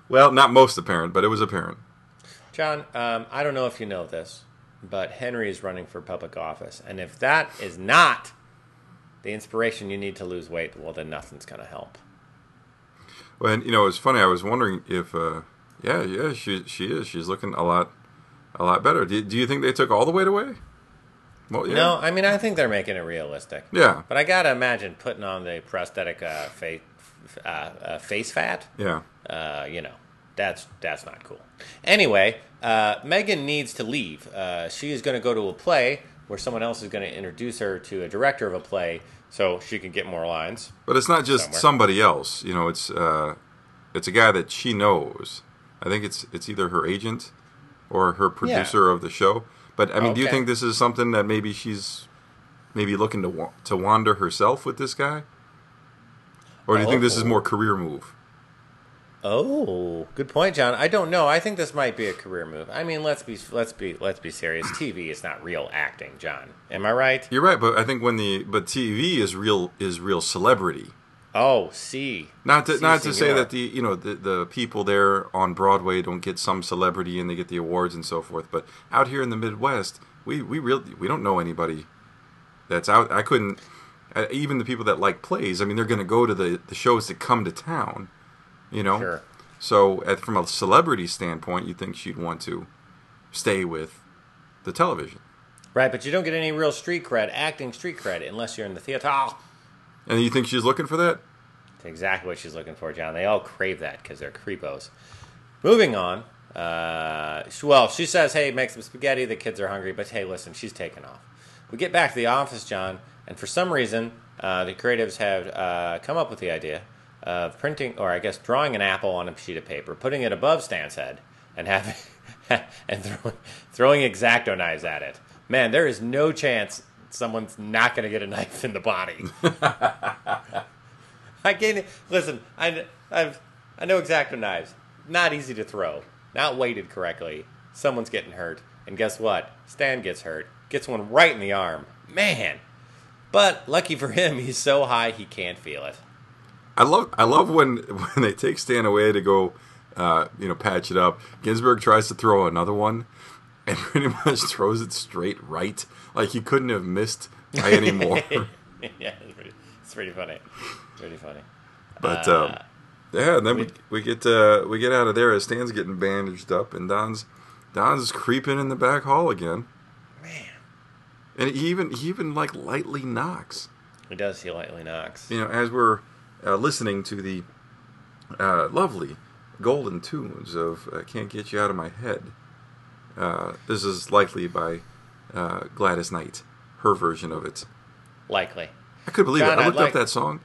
Well, not most apparent, but it was apparent. John. Um, I don't know if you know this, but Henry is running for public office, and if that is not the inspiration you need to lose weight, well, then nothing's going to help. Well, and you know, it's funny. I was wondering if, uh, yeah, yeah, she she is. She's looking a lot, a lot better. Do, do you think they took all the weight away? Well, yeah. No, I mean, I think they're making it realistic. Yeah, But I gotta imagine putting on the prosthetic uh, face, uh, uh, face fat. yeah. Uh, you know, that's that's not cool. Anyway, uh, Megan needs to leave. Uh, she is going to go to a play where someone else is going to introduce her to a director of a play, so she can get more lines. But it's not just Somewhere. somebody else. You know, it's uh, it's a guy that she knows. I think it's it's either her agent or her producer of the show. But I mean, do you think this is something that maybe she's maybe looking to wa- to wander herself with this guy, or do you think this is Oh. more career move? Oh, good point, John. I don't know. I think this might be a career move. I mean, let's be let's be let's be serious. TV is not real acting, John. Am I right? You're right, but I think when the but TV is real is real celebrity. Oh, see. Not to Si, not to say that the you know the, the people there on Broadway don't get some celebrity and they get the awards and so forth, but out here in the Midwest, we we really we don't know anybody that's out. I couldn't uh, even the people that like plays. I mean, they're going to go to the the shows that come to town, you know. Sure. So, at, from a celebrity standpoint, you think she'd want to stay with the television, Right, but you don't get any real street cred, acting street cred, unless you're in the theater. and you think she's looking for that? That's exactly what she's looking for, John. They all crave that because they're creepos. Moving on. Uh, well, she says, hey, make some spaghetti. The kids are hungry, but hey, listen, she's taking off. We get back to the office, John, and for some reason, uh, the creatives have uh, come up with the idea of printing, or I guess drawing an apple on a sheet of paper, putting it above Stan's head, and having and throwing, throwing exacto knives at it. Man, there is no chance someone's not going to get a knife in the body. I can't listen. I I've, I know exacto knives. Not easy to throw. Not weighted correctly. Someone's getting hurt, and guess what? Stan gets hurt. Gets one right in the arm. Man. But lucky for him, he's so high he can't feel it. I love I love when when they take Stan away to go, uh, you know, patch it up. Ginsberg tries to throw another one, and pretty much throws it straight right, like he couldn't have missed by any more. yeah, it's pretty, it's pretty funny. Pretty funny. But Uh, um, Yeah, and then we, we get uh, we get out of there as Stan's getting bandaged up, and Don's Don's creeping in the back hall again, Man, and he even he even like lightly knocks. he does. He lightly knocks. You know, as we're uh, listening to the uh, lovely golden tunes of uh, "Can't Get You Out of My Head." Uh, this is likely by uh, Gladys Knight, her version of it. Likely. I couldn't believe it. I looked like- up that song.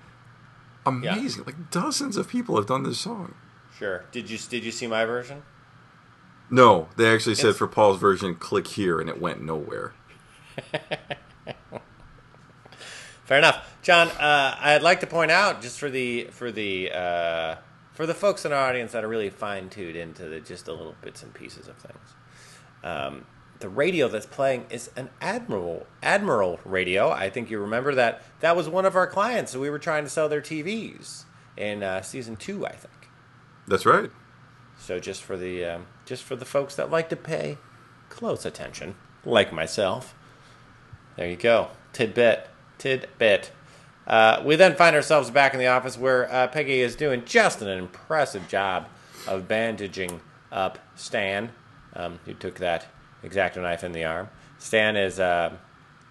Amazing! Like dozens of people have done this song. Sure. Did you did you see my version? No, they actually said It's- for Paul's version, click here, and it went nowhere. Fair enough, John. Uh, I'd like to point out just for the for the uh, for the folks in our audience that are really fine tuned into the just the little bits and pieces of things. Um, the radio that's playing is an Admiral Admiral radio. I think you remember that that was one of our clients. We were trying to sell their TVs in uh, season two, I think. That's right. So just for the um, just for the folks that like to pay close attention, like myself. There you go, tidbit, tidbit. Uh, we then find ourselves back in the office where uh, Peggy is doing just an impressive job of bandaging up Stan, um, who took that exacto knife in the arm. Stan is, uh,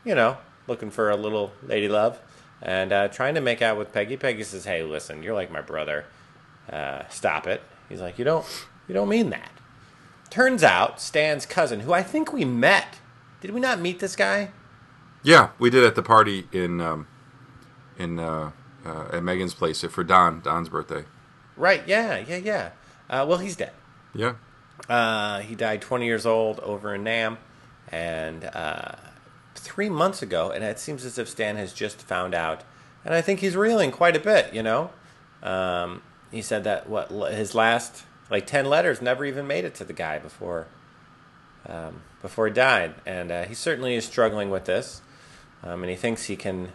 you know, looking for a little lady love and uh, trying to make out with Peggy. Peggy says, "Hey, listen, you're like my brother. Uh, stop it." He's like, "You don't, you don't mean that." Turns out Stan's cousin, who I think we met. Did we not meet this guy? Yeah, we did at the party in um, in uh, uh, at Megan's place for Don Don's birthday. Right? Yeah, yeah, yeah. Uh, well, he's dead. Yeah, Uh, he died 20 years old over in Nam, and uh, three months ago, and it seems as if Stan has just found out, and I think he's reeling quite a bit. You know, um, he said that what his last like 10 letters never even made it to the guy before um, before he died, and uh, he certainly is struggling with this, um, and he thinks he can.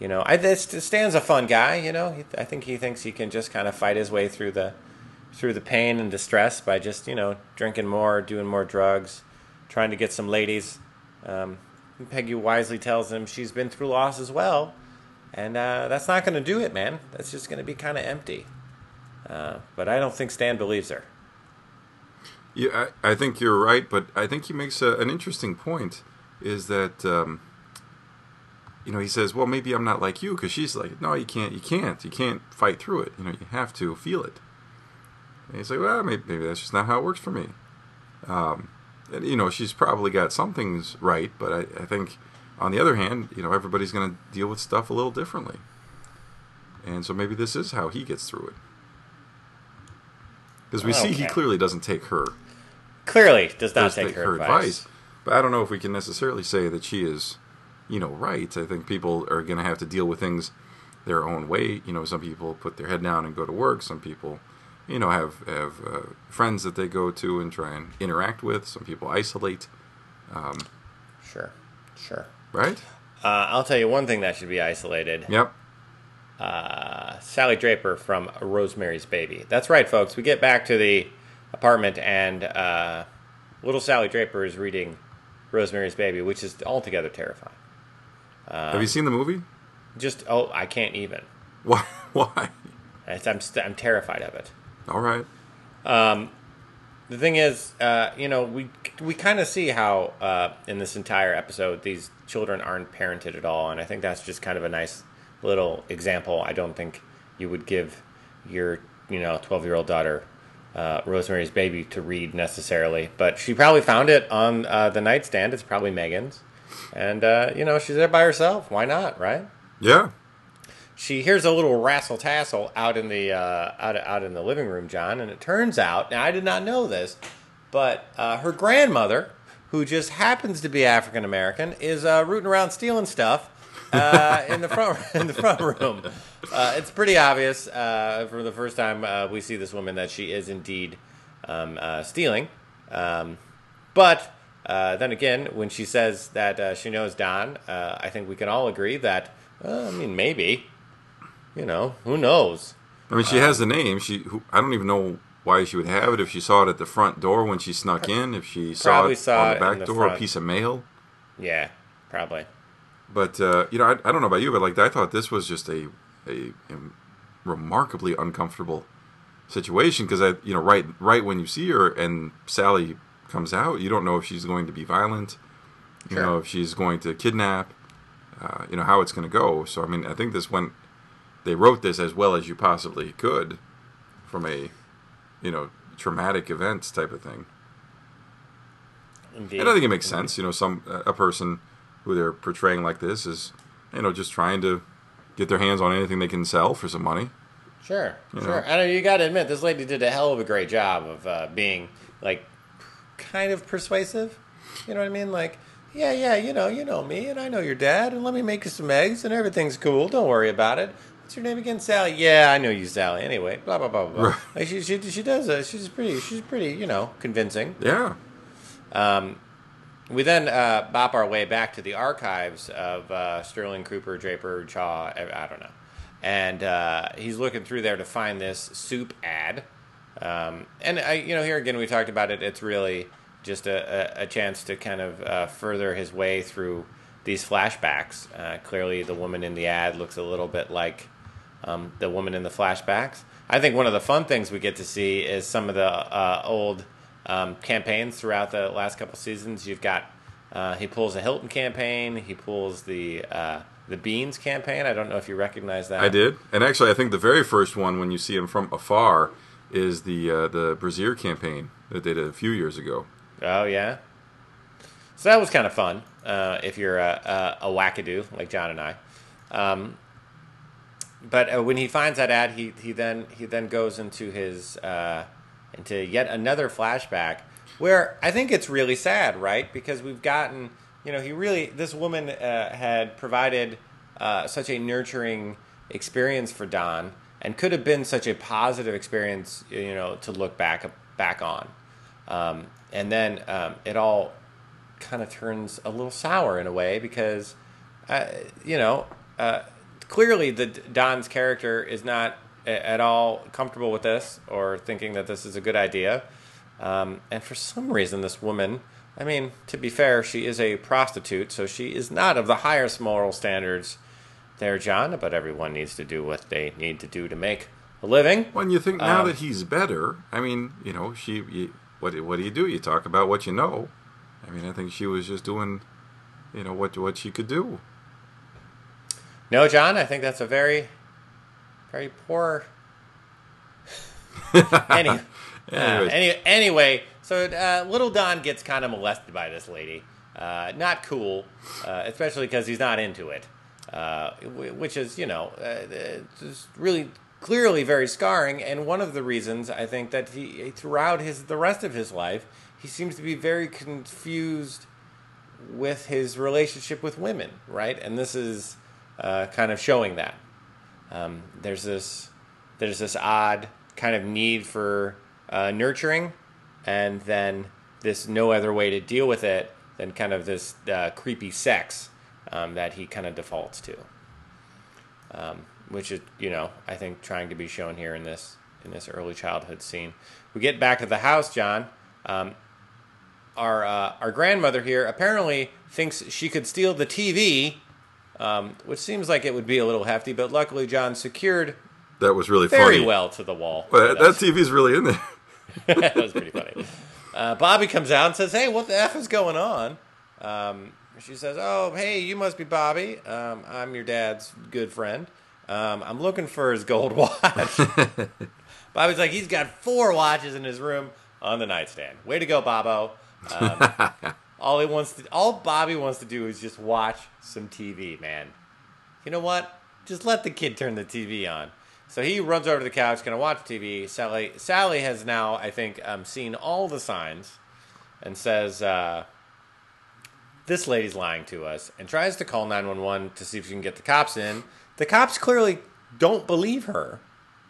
You know, I this Stan's a fun guy. You know, he, I think he thinks he can just kind of fight his way through the through the pain and distress by just you know drinking more, doing more drugs, trying to get some ladies. Um, Peggy wisely tells him she's been through loss as well, and uh, that's not going to do it, man. That's just going to be kind of empty. Uh, but I don't think Stan believes her. yeah. I, I think you're right, but I think he makes a, an interesting point. Is that um, you know he says, well, maybe I'm not like you because she's like, no, you can't, you can't, you can't fight through it. You know, you have to feel it. And he's like, well, maybe, maybe that's just not how it works for me. Um, and, you know, she's probably got some things right, but I, I think on the other hand, you know, everybody's going to deal with stuff a little differently. And so maybe this is how he gets through it. Because we see he clearly doesn't take her, Clearly, does not does take, her, advice. But I don't know if we can necessarily say that she is, you know, right. I think people are going to have to deal with things their own way. You know, some people put their head down and go to work. Some people, you know, have have uh, friends that they go to and try and interact with. Some people isolate. Sure, sure. Right? Uh, I'll tell you one thing that should be isolated. Yep. uh, Sally Draper from Rosemary's Baby. That's right, folks. We get back to the apartment, and uh, little Sally Draper is reading Rosemary's Baby, which is altogether terrifying. Have you seen the movie? Just oh, I can't even. Why? Why? I'm st- I'm terrified of it. All right. The thing is, uh, you know, we we kind of see how uh, in this entire episode these children aren't parented at all, and I think that's just kind of a nice little example. I don't think you would give your you know twelve year old daughter uh, Rosemary's Baby to read necessarily, but she probably found it on uh, the nightstand. It's probably Megan's, and uh, you know she's there by herself. Why not, right? Yeah. she hears a little rassle tassle out in the uh, out out in the living room, John, and it turns out now I did not know this, but uh, her grandmother, who just happens to be African American, is uh, rooting around stealing stuff uh, in the front in the front room. Uh, it's pretty obvious uh, for the first time uh, we see this woman that she is indeed um, uh, stealing, um, but. Uh, then again, when she says that uh, she knows Don, uh, I think we can all agree that, uh, I mean, maybe, you know, who knows? I mean, she has the name. She. Who, I don't even know why she would have it. If she saw it at the front door when she snuck in. If she saw it saw on the back the door, a piece of mail. Yeah, probably. But uh, you know, I, I don't know about you, but like I thought this was just a a, a remarkably uncomfortable situation because I, you know, right right when you see her and Sally comes out, you don't know if she's going to be violent, you Sure. know, if she's going to kidnap, uh, you know, how it's going to go. So I mean, I think this went. They wrote this as well as you possibly could, from a, you know, traumatic events type of thing. Indeed. And I think it makes sense. You know, some a person who they're portraying like this is, you know, just trying to get their hands on anything they can sell for some money. Sure, You sure. know? I know you got to admit this lady did a hell of a great job of uh, being like kind of persuasive. You know what I mean? Like, yeah, yeah, you know, you know me, and I know your dad, and let me make you some eggs, and everything's cool. Don't worry about it. What's your name again, Sally? Yeah, I know you, Sally. Anyway, blah blah blah blah. Right. Like she, she she does. Uh, she's pretty. She's pretty. You know, convincing. Yeah. Um, we then uh, bop our way back to the archives of uh, Sterling, Cooper, Draper, Chaough. I, I don't know. And uh, he's looking through there to find this soup ad. Um, and I, you know, here again, we talked about it. It's really just a, a, a chance to kind of uh, further his way through these flashbacks. Uh, clearly, the woman in the ad looks a little bit like um, the woman in the flashbacks. I think one of the fun things we get to see is some of the uh, old um, campaigns throughout the last couple seasons. You've got uh, he pulls a Hilton campaign, he pulls the uh, the Beans campaign. I don't know if you recognize that. I did, and actually, I think the very first one, when you see him from afar, is the uh, the Brazier campaign that they did a few years ago. Oh yeah. So that was kind of fun uh, if you're a, a, a wackadoo like John and I. Um, but uh, when he finds that ad, he, he then he then goes into his uh, into yet another flashback where I think it's really sad, right? Because we've gotten you know he really this woman uh, had provided uh, such a nurturing experience for Don and could have been such a positive experience, you know, to look back back on. Um, and then um, it all kind of turns a little sour in a way because, uh, you know, uh, clearly the Don's character is not at all comfortable with this or thinking that this is a good idea. Um, and for some reason, this woman, I mean, to be fair, she is a prostitute, so she is not of the highest moral standards there, John, but everyone needs to do what they need to do to make a living. When you think now Um, that he's better, I mean, you know, she, you, what, do- what do you do? You talk about what you know. I mean, I think she was just doing, you know, what what she could do. No, John, I think that's a very, very poor. any, uh, any, anyway, so uh, little Don gets kind of molested by this lady. Uh, not cool, uh, especially because he's not into it, uh, which is, you know, uh, just really clearly very scarring. And one of the reasons I think that he, throughout his the rest of his life, he seems to be very confused with his relationship with women, right? And this is uh, kind of showing that. Um, there's this there's this odd kind of need for uh, nurturing, and then this no other way to deal with it than kind of this uh, creepy sex um, that he kind of defaults to, um, which is you know I think trying to be shown here in this in this early childhood scene. We get back to the house, John. Um, our uh, our grandmother here apparently thinks she could steal the TV, um, which seems like it would be a little hefty, but luckily John secured That was really very funny. well to the wall. Well, that, TV's really in there. that was pretty funny. Uh, Bobby comes out and says, "Hey, what the f is going on?" Um, she says, "Oh, hey, you must be Bobby. Um, I'm your dad's good friend. Um, I'm looking for his gold watch." Bobby's like, "He's got four watches in his room on the nightstand. Way to go, Bobo." Um, all he wants to, all Bobby wants to do is just watch some TV, man. You know what? Just let the kid turn the TV on. So he runs over to the couch, gonna watch TV. Sally, Sally has now, I think, um, seen all the signs, and says, uh, "This lady's lying to us," and tries to call nine one one to see if she can get the cops in. The cops clearly don't believe her.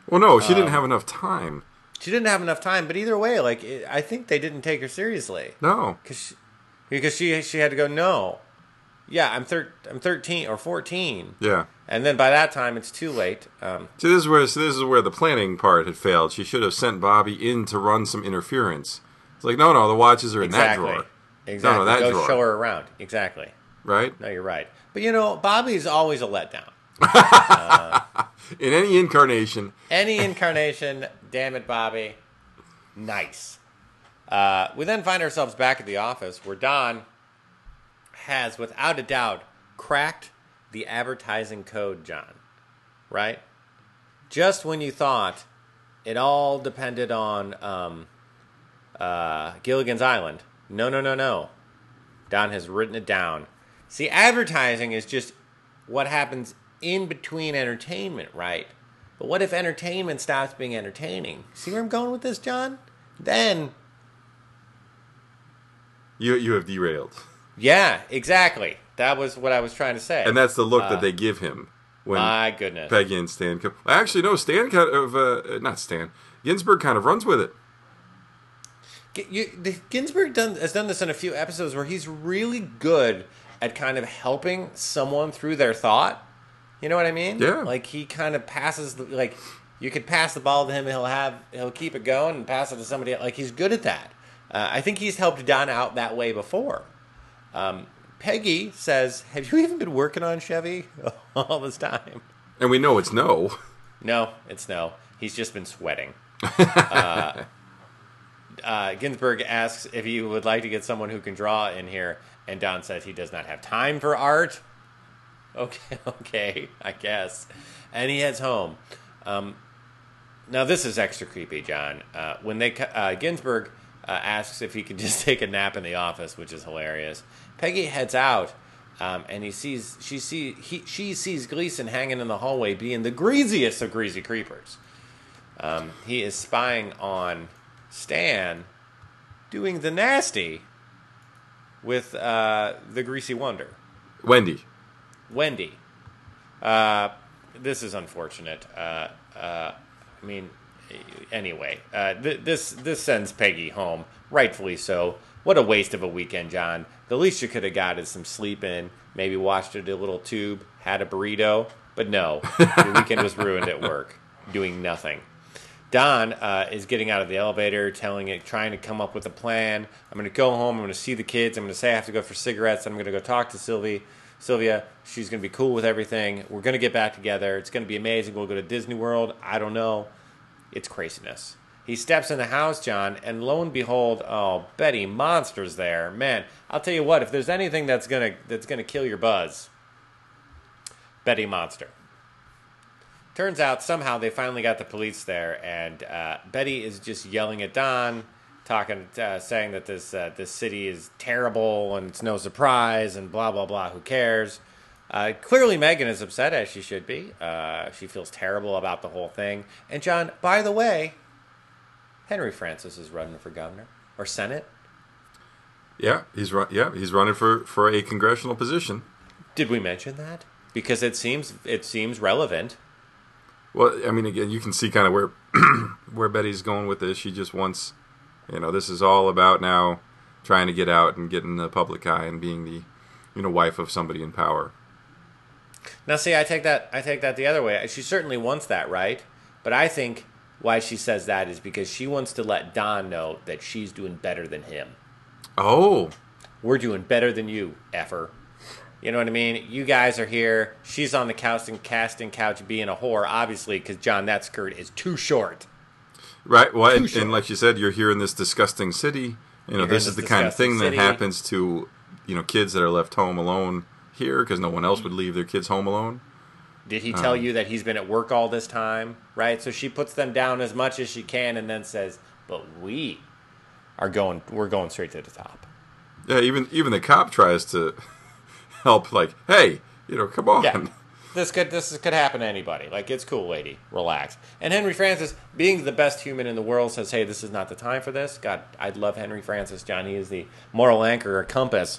Well, no, she Um, didn't have enough time. She didn't have enough time, but either way, like it, I think they didn't take her seriously. No. She, because she she had to go no, yeah I'm thir- I'm thirteen or fourteen, Yeah. and then by that time it's too late. Um, See, this is where so this is where the planning part had failed. She should have sent Bobby in to run some interference. It's like, no, no, the watches are in exactly, that drawer, exactly. No, no, that go drawer. show her around. Exactly. right? No, you're right. But you know, Bobby's always a letdown. In any incarnation, Any incarnation, Damn it, Bobby. Nice. Uh, we then find ourselves back at the office where Don has, without a doubt, cracked the advertising code, John. Right? Just when you thought it all depended on um, uh, Gilligan's Island. No, no, no, no. Don has written it down. See, advertising is just what happens in between entertainment, right? But what if entertainment stops being entertaining? See where I'm going with this, John? Then, You you have derailed, yeah, exactly. That was what I was trying to say. and that's the look Uh, that they give him when my goodness. Peggy and Stan come. Actually, no, Stan kind of uh, not Stan. Ginsberg kind of runs with it. You, the, Ginsberg done, has done this in a few episodes where he's really good at kind of helping someone through their thought. You know what I mean? Yeah. Like he kind of passes the like you could pass the ball to him, and he'll have he'll keep it going and pass it to somebody. else. Like he's good at that. Uh, I think he's helped Don out that way before. Um, Peggy says, "Have you even been working on Chevy all this time?" And we know it's no. No, it's no. He's just been sweating. uh, uh, Ginsberg asks if he would like to get someone who can draw in here, and Don says he does not have time for art. Okay, okay, I guess. And he heads home. Um, now this is extra creepy, John. Uh, when they uh, Ginsberg uh, asks if he can just take a nap in the office, which is hilarious. Peggy heads out, um, and he sees she see he she sees Gleason hanging in the hallway, being the greasiest of greasy creepers. Um, he is spying on Stan, doing the nasty with uh, the greasy wonder. Wendy. Wendy. Uh, this is unfortunate. Uh, uh, I mean, anyway, uh, th- this this sends Peggy home, rightfully so. What a waste of a weekend, John. The least you could have got is some sleep in, maybe watched it a little tube, had a burrito, but no, the weekend was ruined at work, doing nothing. Don uh, is getting out of the elevator, telling it, trying to come up with a plan. I'm going to go home. I'm going to see the kids. I'm going to say I have to go for cigarettes. I'm going to go talk to Sylvie. Sylvia, she's going to be cool with everything. We're going to get back together. It's going to be amazing. We'll go to Disney World. I don't know. It's craziness. He steps in the house, John, and lo and behold, oh, Betty Monster's there. Man, I'll tell you what. If there's anything that's gonna that's gonna kill your buzz, Betty Monster. Turns out somehow they finally got the police there, and uh, Betty is just yelling at Don, talking, uh, saying that this uh, this city is terrible and it's no surprise and blah blah blah. Who cares? Uh, clearly, Megan is upset as she should be. Uh, she feels terrible about the whole thing. And John, by the way, Henry Francis is running for governor or senate. Yeah, he's run. Yeah, he's running for for a congressional position. Did we mention that? Because it seems it seems relevant. Well, I mean, again, you can see kind of where where Betty's going with this. She just wants, you know, this is all about now trying to get out and getting the public eye and being the, you know, wife of somebody in power. Now, see, I take that I take that the other way. She certainly wants that, right? But I think why she says that is because she wants to let Don know that she's doing better than him. Oh, We're doing better than you, effer. You know what I mean? You guys are here. She's on the casting casting couch being a whore, obviously, because John, that skirt is too short. right. Well, and, short. and like you said, you're here in this disgusting city. You know, You're this is the kind of thing city. that happens to, you know, kids that are left home alone here because no one else would leave their kids home alone. Did he tell um, you that he's been at work all this time? Right? So she puts them down as much as she can and then says, But we are going we're going straight to the top. Yeah, even even the cop tries to help. Like, hey, you know, come on. Yeah. This could this could happen to anybody. Like it's cool, lady. Relax. And Henry Francis, being the best human in the world, says, "Hey, this is not the time for this." God, I'd love Henry Francis. John, he is the moral anchor or compass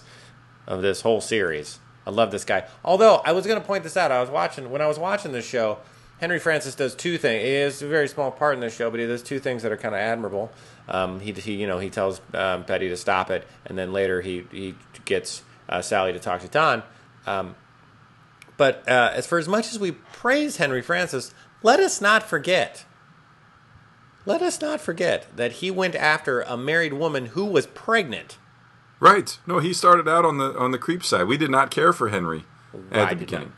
of this whole series. I love this guy. Although I was going to point this out, I was watching when I was watching this show. Henry Francis does two things. He is a very small part in this show, but he does two things that are kind of admirable. Um, he, he, you know, he tells um, Betty to stop it, and then later he he gets uh, Sally to talk to Don. Um, but uh, as for as much as we praise Henry Francis, let us not forget. Let us not forget that he went after a married woman who was pregnant. Right. No, he started out on the on the creep side. We did not care for Henry at Why the beginning. we?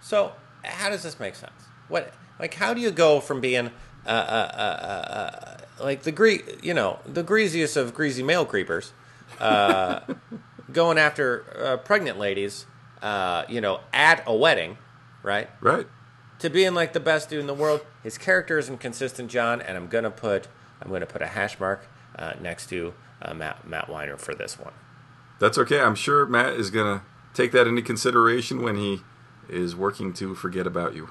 So how does this make sense? What like how do you go from being uh, uh, uh, uh, like the gre- you know, the greasiest of greasy male creepers, uh, going after uh, pregnant ladies, uh, you know, at a wedding, right? Right. To being like the best dude in the world. His character is inconsistent, John, and I'm gonna put I'm gonna put a hash mark uh, next to uh, Matt Matt Weiner for this one. That's okay. I'm sure Matt is going to take that into consideration when he is working to forget about you.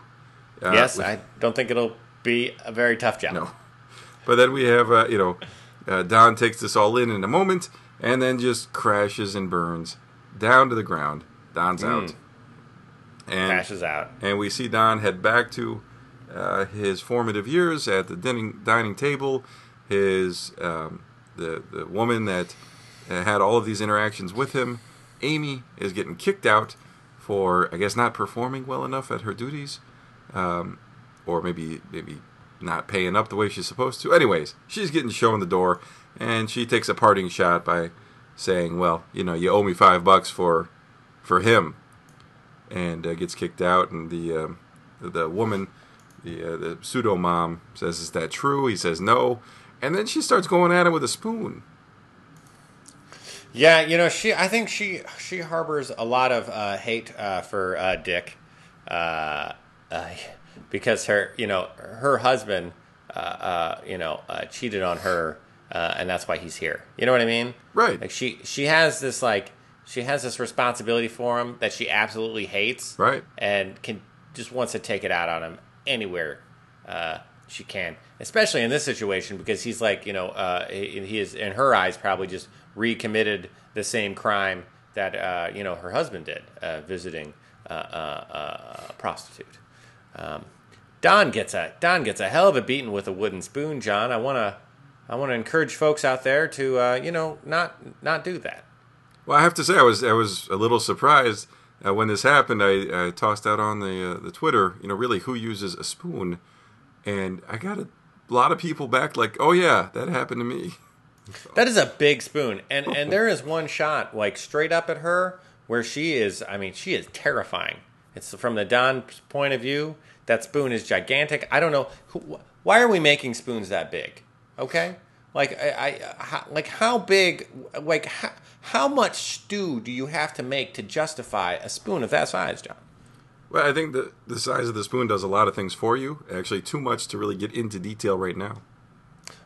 Uh, yes, with- I don't think it'll be a very tough job. No. But then we have, uh, you know, uh, Don takes this all in in a moment and then just crashes and burns down to the ground. Don's out. And, Crashes out. and we see Don head back to uh, his formative years at the dining, dining table. His um, the the woman that had all of these interactions with him, Amy, is getting kicked out for I guess not performing well enough at her duties, um, or maybe maybe not paying up the way she's supposed to. Anyways, she's getting shown the door, and she takes a parting shot by saying, "Well, you know, you owe me five bucks for for him." and uh, gets kicked out. And the um, the woman, the uh, the pseudo mom, says, "Is that true?" He says, "No." And then she starts going at him with a spoon. Yeah, you know, she. I think she she harbors a lot of uh, hate uh, for uh, Dick, uh, because her, you know, her husband, you know, cheated on her, uh, and that's why he's here. You know what I mean? Right. Like she she has this like she has this responsibility for him that she absolutely hates. Right. And can just wants to take it out on him anywhere uh, she can, especially in this situation because he's like you know uh, he, he is in her eyes probably just recommitted the same crime that uh, you know her husband did, uh, visiting uh, uh, a prostitute. Um, Don gets a Don gets a hell of a beating with a wooden spoon, John. I wanna I wanna encourage folks out there to uh, you know not not do that. Well, I have to say, I was I was a little surprised uh, when this happened. I, I tossed out on the uh, the Twitter, you know, really who uses a spoon, and I got a lot of people back like, "Oh yeah, that happened to me." That is a big spoon, and and there is one shot like straight up at her where she is. I mean, she is terrifying. It's from the Don point of view. That spoon is gigantic. I don't know who, why are we making spoons that big. Okay, like I, I how, like how big, like how, how much stew do you have to make to justify a spoon of that size, John? Well, I think the the size of the spoon does a lot of things for you. Actually, too much to really get into detail right now.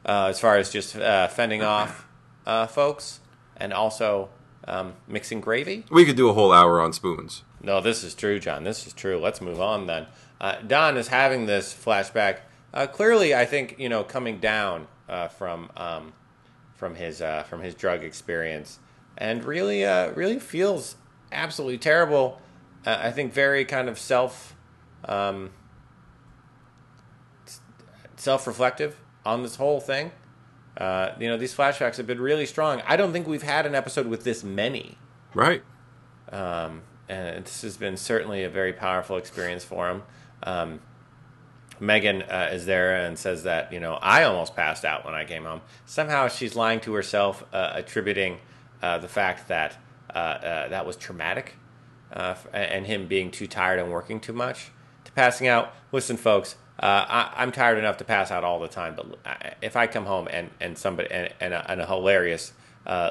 Uh, as far as just uh, fending off uh, folks, and also um, mixing gravy. We could do a whole hour on spoons. No, this is true, John. This is true. Let's move on then. Uh, Don is having this flashback. Uh, clearly, I think you know coming down uh, from um, from his uh, from his drug experience, and really uh, really feels absolutely terrible. Uh, I think very kind of self um, self reflective on this whole thing. Uh, you know, these flashbacks have been really strong. I don't think we've had an episode with this many. Right. Um, and this has been certainly a very powerful experience for him. Um, Megan uh, is there and says that you know I almost passed out when I came home. Somehow she's lying to herself, uh, attributing uh, the fact that uh, uh, that was traumatic, uh, and him being too tired and working too much to passing out. Listen, folks, I, I'm tired enough to pass out all the time, but if I come home and and somebody and, and, a, and a hilarious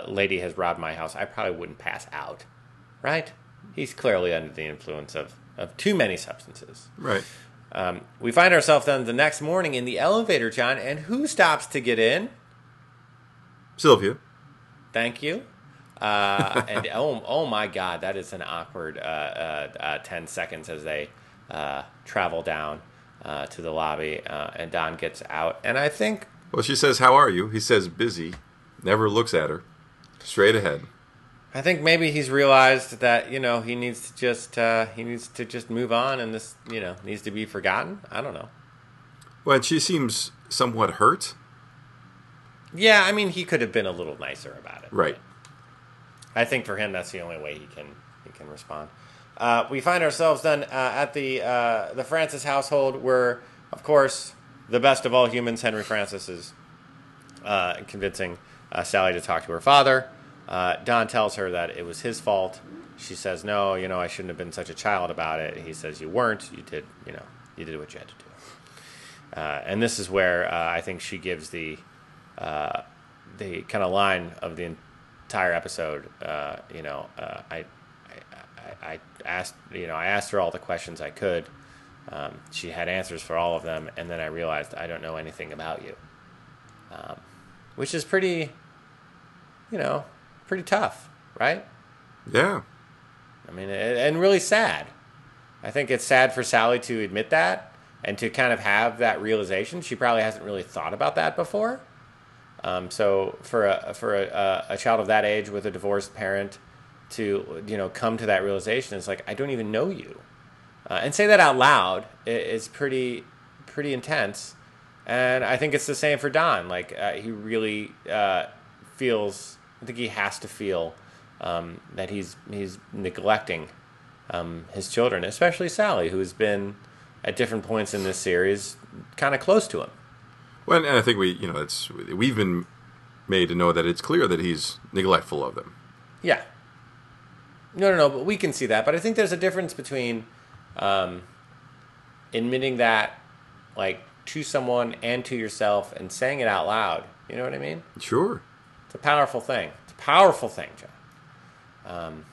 lady has robbed my house, I probably wouldn't pass out, right? He's clearly under the influence of, of too many substances. Right. Um, we find ourselves then the next morning in the elevator, John, and who stops to get in? Sylvia. Thank you. Uh, and oh, oh my God, that is an awkward uh, uh, uh, 10 seconds as they uh, travel down uh, to the lobby, uh, and Don gets out. And I think, Well, she says, "How are you?" He says, "Busy." Never looks at her. Straight ahead. I think maybe he's realized that you know he needs to just uh, he needs to just move on, and this you know needs to be forgotten. I don't know. Well, she seems somewhat hurt. Yeah, I mean he could have been a little nicer about it. Right. I think for him, that's the only way he can he can respond. Uh, we find ourselves then uh, at the uh, the Francis household, where, of course, the best of all humans, Henry Francis, is uh, convincing uh, Sally to talk to her father. Uh, Don tells her that it was his fault. She says, "No, you know, I shouldn't have been such a child about it." He says, "You weren't. You did. You know, you did what you had to do." Uh, and this is where uh, I think she gives the uh, the kind of line of the entire episode. Uh, you know, uh, I, I, I asked you know I asked her all the questions I could. Um, she had answers for all of them, and then I realized I don't know anything about you, um, which is pretty, you know, pretty tough, right? Yeah. I mean, and really sad. I think it's sad for Sally to admit that and to kind of have that realization. She probably hasn't really thought about that before. Um, so for a for a, a, child of that age with a divorced parent to you know come to that realization is like I don't even know you, uh, and say that out loud is pretty pretty intense. And I think it's the same for Don. Like uh, he really uh, feels. I think he has to feel um, that he's he's neglecting um, his children, especially Sally, who's been at different points in this series kind of close to him. Well, and I think we, you know, it's we've been made to know that it's clear that he's neglectful of them. Yeah. No, no, no. But we can see that. But I think there's a difference between um, admitting that, like, to someone and to yourself, and saying it out loud. You know what I mean? Sure. It's a powerful thing. It's a powerful thing, John. Um,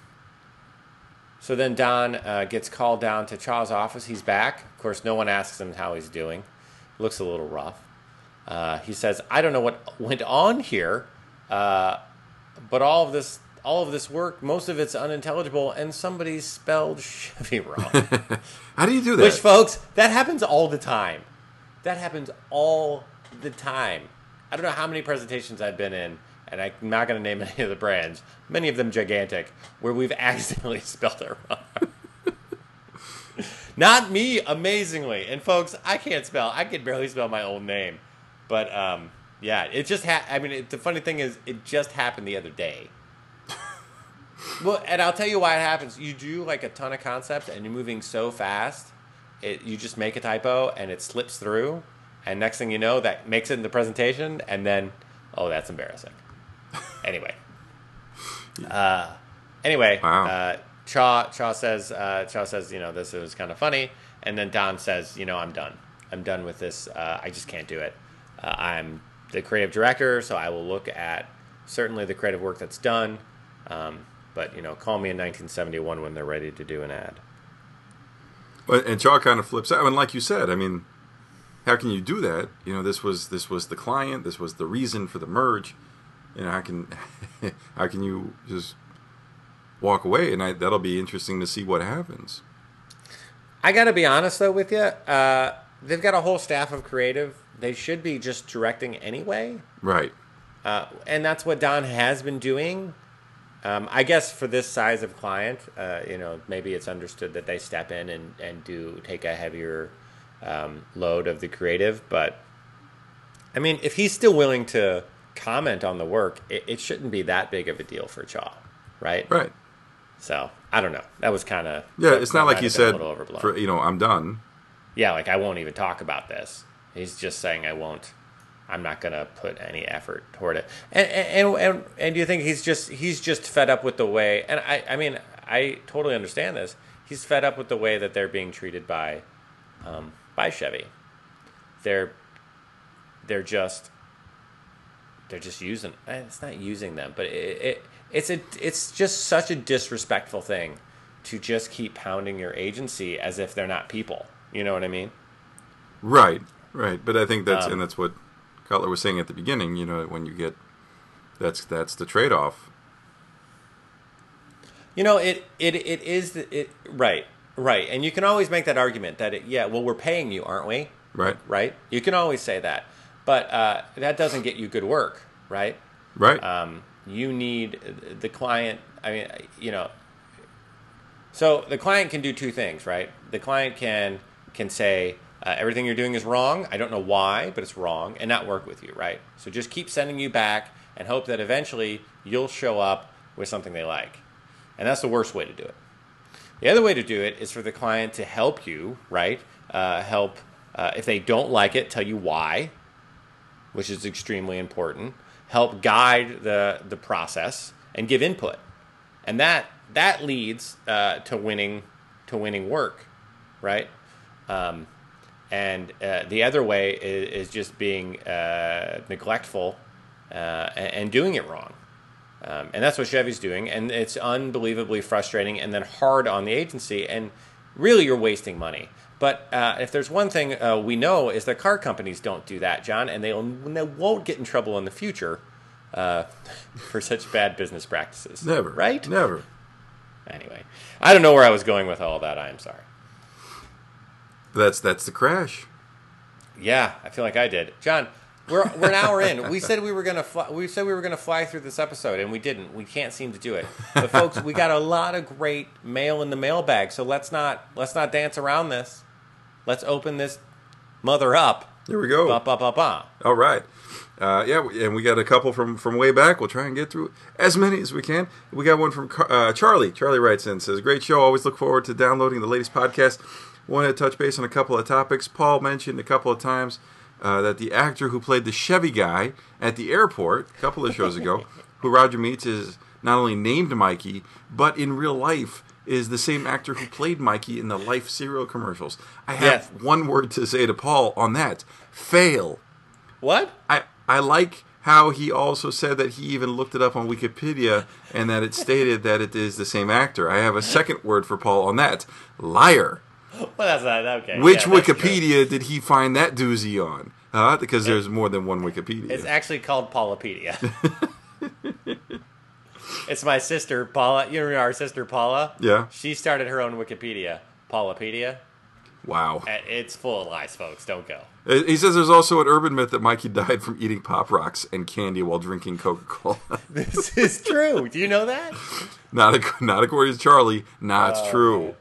so then Don uh, gets called down to Chaough's office. He's back. Of course, no one asks him how he's doing. Looks a little rough. Uh, he says, "I don't know what went on here, uh, but all of this, all of this work, most of it's unintelligible, and somebody spelled Chevy wrong." how do you do that? Which, folks, that happens all the time. That happens all the time. I don't know how many presentations I've been in and I'm not going to name any of the brands, many of them gigantic, where we've accidentally spelled it wrong. not me, amazingly. And folks, I can't spell. I can barely spell my own name. But um, yeah, it just ha- I mean, it, the funny thing is, it just happened the other day. well, and I'll tell you why it happens. You do like a ton of concepts, and you're moving so fast, it you just make a typo, and it slips through, and next thing you know, that makes it in the presentation, and then, oh, that's embarrassing. Anyway. Uh, anyway, wow. uh, Chaough Chaough says uh, Chaough says you know this was kind of funny, and then Don says you know I'm done. I'm done with this. Uh, I just can't do it. Uh, I'm the creative director, so I will look at certainly the creative work that's done. Um, but you know, call me in 1971 when they're ready to do an ad. And Chaough kind of flips out, I and mean, like you said, I mean, how can you do that? You know, this was this was the client, this was the reason for the merge you know, how can how can you just walk away? And I, that'll be interesting to see what happens. I got to be honest though with you. Uh, they've got a whole staff of creative. They should be just directing anyway. Right. Uh, and that's what Don has been doing. Um, I guess for this size of client, uh, you know, maybe it's understood that they step in and, and do take a heavier um, load of the creative. But I mean, if he's still willing to comment on the work, it, it shouldn't be that big of a deal for Chaough, right? Right. So I don't know. That was kind of yeah. It's not like he said, for, you know, I'm done. Yeah, like I won't even talk about this. He's just saying I won't. I'm not going to put any effort toward it. And, and and and do you think he's just he's just fed up with the way? And I I mean I totally understand this. He's fed up with the way that they're being treated by um, by Chevy. They're they're just they're just using. Eh, it's not using them, but it, it it's a it's just such a disrespectful thing to just keep pounding your agency as if they're not people. You know what I mean? Right, right. But I think that's um, and that's what Cutler was saying at the beginning. You know, when you get that's that's the trade off. You know, it it it is it right, right, and you can always make that argument that it, yeah, well, we're paying you, aren't we? Right, right. You can always say that, but uh, that doesn't get you good work, right? Right. Um, you need the client. I mean, you know. So the client can do two things, right? The client can can say uh, everything you're doing is wrong. I don't know why, but it's wrong, and not work with you, right? So just keep sending you back and hope that eventually you'll show up with something they like, and that's the worst way to do it. The other way to do it is for the client to help you, right? Uh, help uh, if they don't like it, tell you why, which is extremely important. Help guide the the process and give input, and that that leads uh, to winning to winning work, right? Um, and uh, the other way is, is just being uh, neglectful uh, and, doing it wrong. Um, and that's what Chevy's doing, and it's unbelievably frustrating and then hard on the agency. And really, you're wasting money. But uh, if there's one thing uh, we know is that car companies don't do that, John, and they won't get in trouble in the future uh, for such bad business practices. Never. Right? Never. Anyway, I don't know where I was going with all that. I am sorry. That's that's the crash. Yeah, I feel like I did. John, we're we're an hour in. We said we were gonna fly, we said we were gonna fly through this episode, and we didn't. We can't seem to do it. But folks, we got a lot of great mail in the mailbag. So let's not let's not dance around this. Let's open this mother up. Here we go. Ba, ba, ba, ba. All right. Uh, yeah, and we got a couple from, from way back. We'll try and get through as many as we can. We got one from uh, Charlie. Charlie writes in says, "Great show. Always look forward to downloading the latest podcast. Wanted to touch base on a couple of topics. Paul mentioned a couple of times uh, that the actor who played the Chevy guy at the airport a couple of shows ago, who Roger meets, is not only named Mikey, but in real life." Is the same actor who played Mikey in the Life cereal commercials. I have Yes. one word to say to Paul on that: fail. What? I I like how he also said that he even looked it up on Wikipedia and that it stated that it is the same actor. I have a second word for Paul on that: liar. Well, that's not okay. Which Yeah. Wikipedia did he find that doozy on? Huh? Because there's more than one Wikipedia. It's actually called Paulapedia. it's my sister Paula. You know our sister Paula. Yeah. She started her own Wikipedia, Paulapedia. wow. It's full of lies, folks. Don't go. He says there's also an urban myth that Mikey died from eating Pop Rocks and candy while drinking Coca Cola. This is true. Do you know that? not, ac- not according to Charlie. Not Oh, true. man.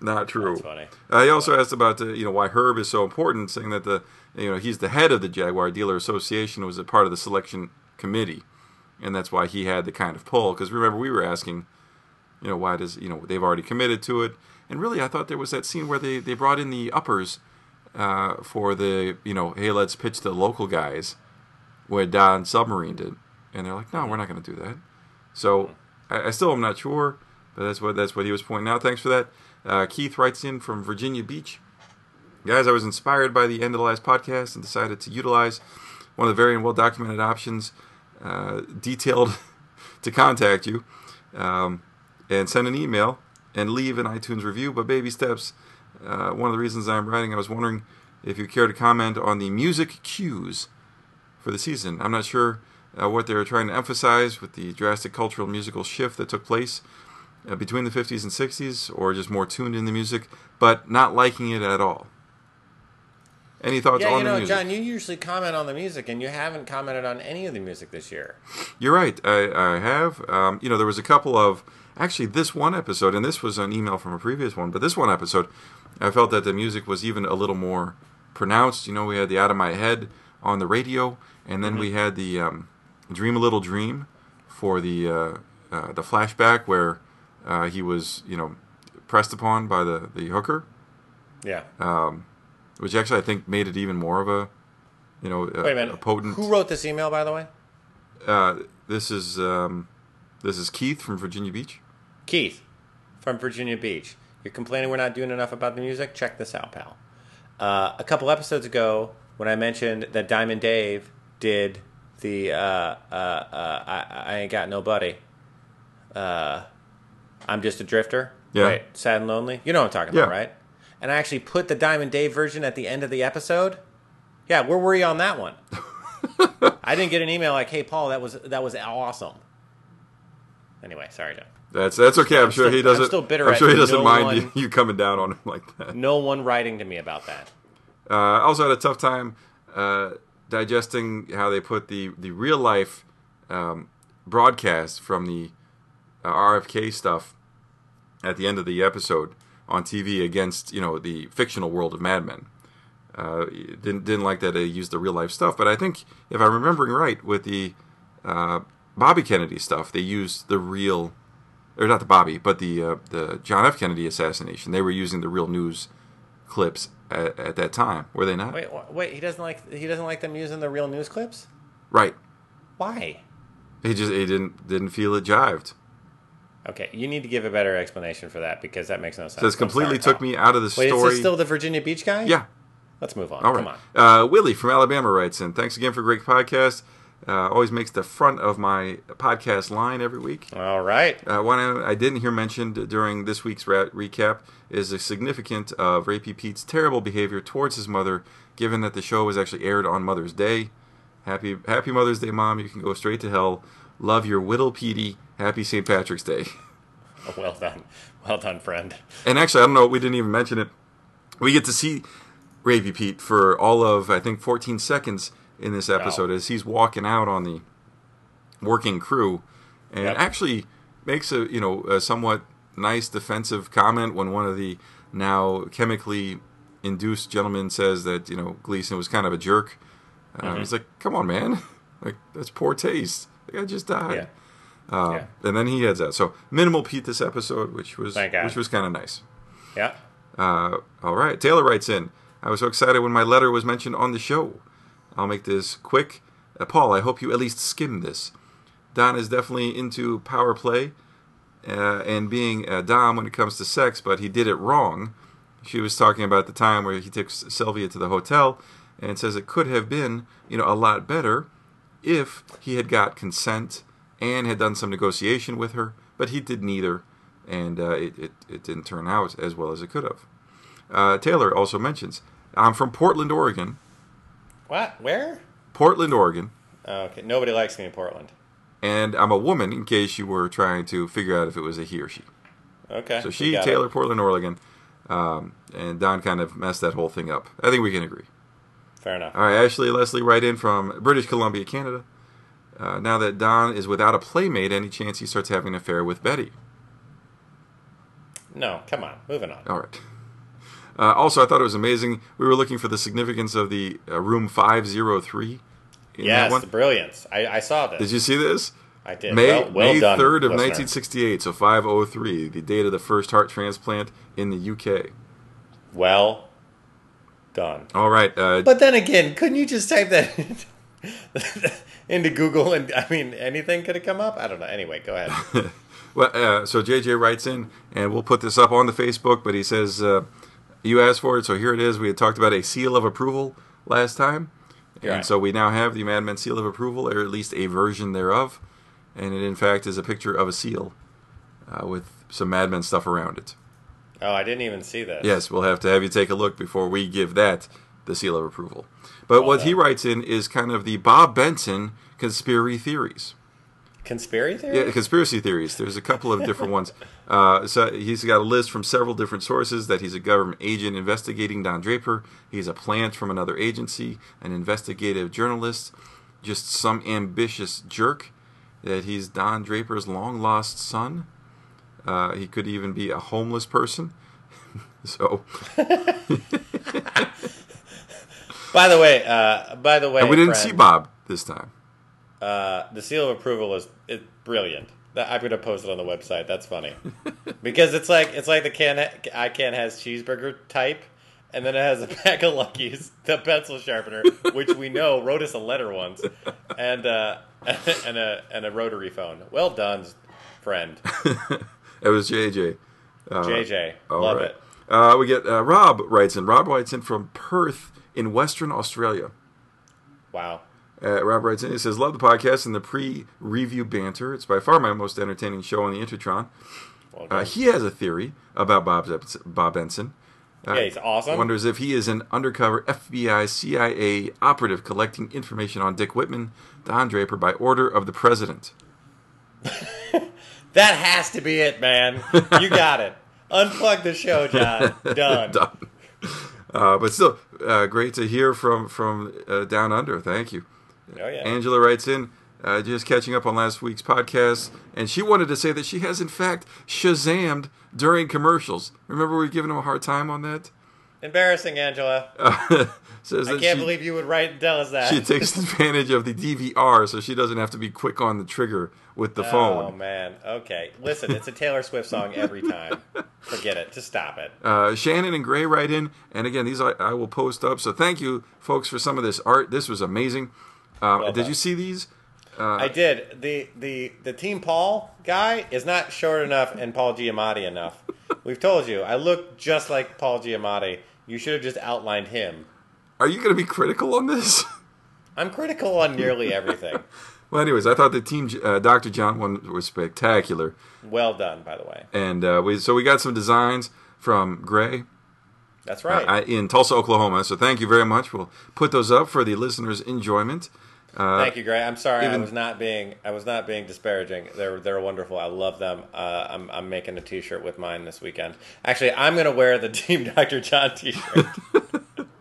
Not true. That's funny. Uh, he also asked about uh, you know why Herb is so important, saying that the you know he's the head of the Jaguar Dealer Association, was a part of the selection committee, and that's why he had the kind of pull. Because remember, we were asking, you know, why does you know they've already committed to it, and really, I thought there was that scene where they they brought in the uppers uh, for the you know, hey, let's pitch the local guys, where Don Submarine did, and they're like, no, we're not going to do that. So I, I still am not sure, but that's what that's what he was pointing out. Thanks for that. Uh, Keith writes in from Virginia Beach. Guys, I was inspired by the end of the last podcast and decided to utilize one of the very well documented options uh, detailed to contact you um, and send an email and leave an iTunes review. But baby steps. Uh, one of the reasons I'm writing, I was wondering if you care to comment on the music cues for the season. I'm not sure uh, what they were trying to emphasize with the drastic cultural musical shift that took place uh, between the 50s and 60s, or just more tuned in the music, but not liking it at all. Any thoughts Yeah, on you the know, music? John, you usually comment on the music, and you haven't commented on any of the music this year. You're right. I, I have. Um, you know, there was a couple of actually this one episode, and this was an email from a previous one, but this one episode, I felt that the music was even a little more pronounced. You know, we had the "Out of My Head" on the radio, and then we had the um, "Dream a Little Dream" for the uh, uh, the flashback where uh, he was, you know, pressed upon by the the hooker, Yeah. Which actually I think made it even more of a, you know, a, Wait a minute. a potent. Who wrote this email, by the way? Uh, this is um, this is Keith from Virginia Beach. Keith from Virginia Beach. You're complaining we're not doing enough about the music? Check this out, pal. Uh, a couple episodes ago, when I mentioned that Diamond Dave did the uh, uh, uh, I, I Ain't Got Nobody, uh, I'm Just a Drifter, Yeah. right? Sad and Lonely. You know what I'm talking Yeah. about, right? And I actually put the Diamond Dave version at the end of the episode. Yeah, where were you on that one? I didn't get an email like, "Hey, Paul, that was that was awesome." Anyway, sorry, John. That's that's okay. I'm, sure still- he doesn't. I'm still bitter I'm sure he doesn't no mind one- you, you coming down on him like that. No one writing to me about that. Uh, I also had a tough time uh, digesting how they put the the real life um, broadcast from the uh, RFK stuff at the end of the episode on TV against you know the fictional world of Mad Men. Uh, didn't didn't like that they used the real life stuff, but I think if I'm remembering right with the uh, Bobby Kennedy stuff, they used the real, or not the Bobby, but the uh, the John F. Kennedy assassination. They were using the real news clips at, at that time, were they not? Wait, wait. He doesn't like he doesn't like them using the real news clips. Right. Why? He just he didn't didn't feel it jived. Okay, you need to give a better explanation for that because that makes no sense. So this completely took me out of the Wait, story. is this still the Virginia Beach guy? yeah, Let's move on. All Come on. Uh, Willie from Alabama writes in. Thanks again for a great podcast. Uh, always makes the front of my podcast line every week. All right. Uh, one I didn't hear mentioned during this week's recap is the significance of Rapey Pete's terrible behavior towards his mother, given that the show was actually aired on Mother's Day. Happy Happy Mother's Day, Mom. You can go straight to hell. Love your Whittle Petey. Happy St. Patrick's Day. Well done. Well done, friend. And actually, I don't know, we didn't even mention it. We get to see Rapey Pete for all of, I think, 14 seconds in this episode Wow. as he's walking out on the working crew and Yep. actually makes a, you know, a somewhat nice defensive comment when one of the now chemically induced gentlemen says that, you know, Gleason was kind of a jerk. Uh, Mm-hmm. He's like, come on, man. Like, that's poor taste. Guy just died. Yeah. Uh, Yeah. And then he heads out. So minimal Pete this episode, which was which was kind of nice. Yeah. Uh, all right. Taylor writes in. I was so excited when my letter was mentioned on the show. I'll make this quick. Uh, Paul, I hope you at least skim this. Don is definitely into power play uh, and being a Dom when it comes to sex, but he did it wrong. She was talking about the time where he took Sylvia to the hotel and says it could have been, you know, a lot better if he had got consent and had done some negotiation with her, but he did neither, and uh, it, it, it didn't turn out as well as it could have. Uh, Taylor also mentions, I'm from Portland, Oregon. What? Where? Portland, Oregon. Oh, okay. Nobody likes me in Portland. And I'm a woman, in case you were trying to figure out if it was a he or she. Okay. So she, got it. Taylor, Portland, Oregon. Um, and Don kind of messed that whole thing up. I think we can agree. Fair enough. All right, Ashley Leslie, right in from British Columbia, Canada. Uh, now that Don is without a playmate, any chance he starts having an affair with Betty? No, come on. Moving on. All right. Uh, also, I thought it was amazing. We were looking for the significance of the uh, room 503. In that yes, the brilliance. I, I saw this. Did you see this? I did. May, well, well May done, 3rd of listener. 1968, so 503, the date of the first heart transplant in the UK. Well done. All right. Uh, But then again, couldn't you just type that into Google and I mean anything could have come up? I don't know. Anyway, go ahead. Well, uh, so JJ writes in, and we'll put this up on the Facebook. But he says, uh, "You asked for it, so here it is." We had talked about a seal of approval last time, and Right. so we now have the Mad Men seal of approval, or at least a version thereof. And it, in fact, is a picture of a seal uh, with some Mad Men stuff around it. Oh, I didn't even see that. Yes, we'll have to have you take a look before we give that the seal of approval. But Well what he writes in is kind of the Bob Benson conspiracy theories. Conspiracy theory? Yeah, conspiracy theories. There's a couple of different ones. Uh, so he's got a list from several different sources that he's a government agent investigating Don Draper. He's a plant from another agency, an investigative journalist, just some ambitious jerk. That he's Don Draper's long lost son. Uh, he could even be a homeless person. so By the way, uh, by the way, and we didn't friend, see Bob this time. Uh, the seal of approval is is brilliant. I'm gonna post it on the website. That's funny because it's like it's like the can I can has cheeseburger type, and then it has a pack of Luckies, the pencil sharpener, which we know wrote us a letter once, and uh, and a and a rotary phone. Well done, friend It was JJ. JJ. All Love right. it. Uh, we get uh, Rob writes in. Rob writes in from Perth in Western Australia. Wow. Uh, Rob writes in. He says, "Love the podcast and the pre-review banter. It's by far my most entertaining show on the Intertron." Well. Uh, he has a theory about Bob's Bob Benson. Uh, yeah, he's awesome. Wonders if he is an undercover FBI CIA operative collecting information on Dick Whitman, Don Draper, by order of the president. That has to be it, man. You got it. Unplug the show, John. Done. Done. Uh, but still, uh, great to hear from from uh, down under. Thank you. Oh yeah. Angela writes in, uh, just catching up on last week's podcast, and she wanted to say that she has in fact Shazammed during commercials. Remember we were giving him a hard time on that. Embarrassing, Angela. Says I can't she, believe you would write and tell us that. she takes advantage of the DVR, so she doesn't have to be quick on the trigger with the Oh phone. Oh man. Okay. Listen, it's a Taylor Swift song every time. Forget it. Just stop it. Uh, Shannon and Gray write in, and again, these I, I will post up. So thank you, folks, for some of this art. This was amazing. Uh, Well did you see these? I did. The the the Team Paul guy is not short enough and Paul Giamatti enough. We've told you. I look just like Paul Giamatti. You should have just outlined him. Are you going to be critical on this? I'm critical on nearly everything. well, anyways, I thought the team uh, Dr. John one was spectacular, Well done, by the way. and uh, we so we got some designs from Gray That's right. uh, in Tulsa, Oklahoma. So thank you very much. We'll put those up for the listeners' enjoyment. Uh, Thank you, Gray. I'm sorry I was not being I was not being disparaging. They're they're wonderful. I love them. Uh, I'm I'm making a T-shirt with mine this weekend. Actually, I'm gonna wear the Team Dr. John T-shirt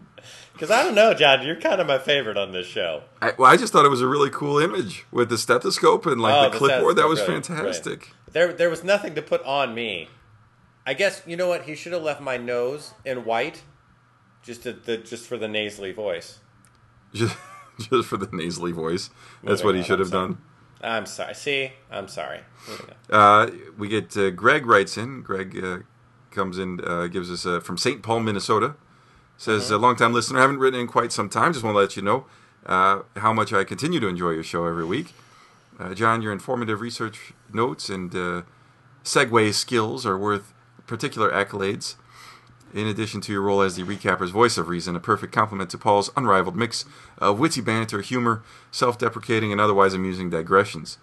because I don't know, John. You're kind of my favorite on this show. I, well, I just thought it was a really cool image with the stethoscope and like Oh, the clipboard. That was brilliant, fantastic. There there was nothing to put on me. I guess you know what he should have left my nose in white, just to, the just for the nasally voice. Just, just for the nasally voice. That's Moving what he on, should have done. I'm sorry. See, I'm sorry. Uh, we get uh, Greg writes in. Greg uh, comes in, uh, gives us uh, from St. Paul, Minnesota. Says, Mm-hmm. a long time listener, haven't written in quite some time. Just want to let you know uh, how much I continue to enjoy your show every week. Uh, John, your informative research notes and uh, segue skills are worth particular accolades. In addition to your role as the recapper's voice of reason, a perfect complement to Paul's unrivaled mix of witty banter, humor, self deprecating, and otherwise amusing digressions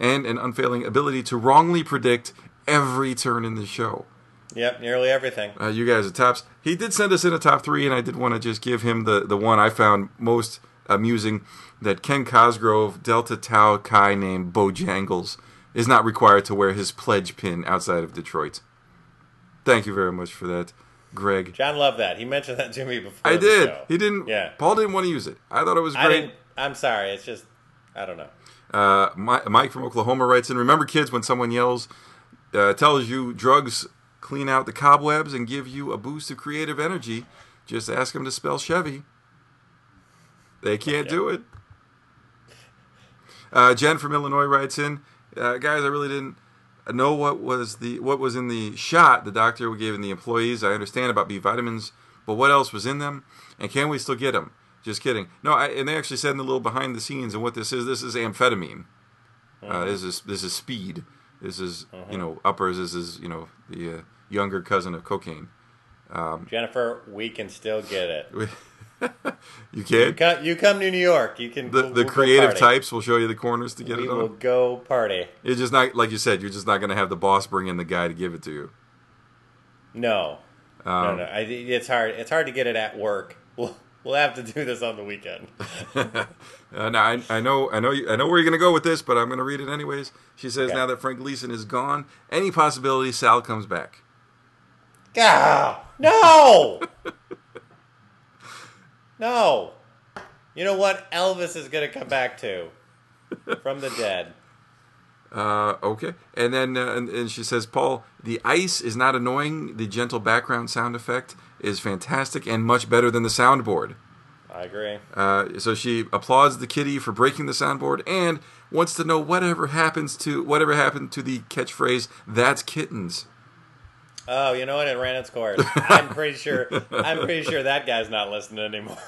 and an unfailing ability to wrongly predict every turn in the show. Yep, nearly everything. Uh, you guys are tops. He did send us in a top three, and I did want to just give him the, the one I found most amusing that Ken Cosgrove, Delta Tau Chi named Bojangles, is not required to wear his pledge pin outside of Detroit. Thank you very much for that, Greg. John loved that. He mentioned that to me before. I did. show. He didn't. Yeah. Paul didn't want to use it. I thought it was I great. didn't. I'm sorry. It's just I don't know. Uh, Mike from Oklahoma writes in Remember, kids, when someone yells, uh, tells you drugs clean out the cobwebs and give you a boost of creative energy, just ask them to spell Chevy. They can't do it. Uh, Jen from Illinois writes in, uh, guys, I really didn't know what was the what was in the shot the doctor gave in the employees. I understand about B vitamins, but what else was in them, and can we still get them? Just kidding. No, I, and they actually said in the little behind the scenes and what this is. This is amphetamine. Uh, this is this is speed. This is you know uppers. This is you know the uh, younger cousin of cocaine. Jennifer, we can still get it. You You can't. come, you come to New York. You can. The, we'll- the we'll creative types will show you the corners to get We it will go party. It's just not like you said. You're just not going to have the boss bring in the guy to give it to you. No, no, Um, no. I, it's hard. It's hard to get it at work. We'll we'll have to do this on the weekend. Uh, now I, I know I know you, I know where you're going to go with this, but I'm going to read it anyways. She says Okay. now that Frank Gleason is gone, any possibility Sal comes back. Gah! No! no! You know what? Elvis is going to come back to from the dead. Uh, okay, and then uh, and, and she says, Paul, the ice is not annoying. The gentle background sound effect is fantastic and much better than the soundboard. I agree. Uh, so she applauds the kitty for breaking the soundboard and wants to know whatever happens to whatever happened to the catchphrase "That's kittens." Oh, you know what? It ran its course. I'm pretty sure. I'm pretty sure that guy's not listening anymore.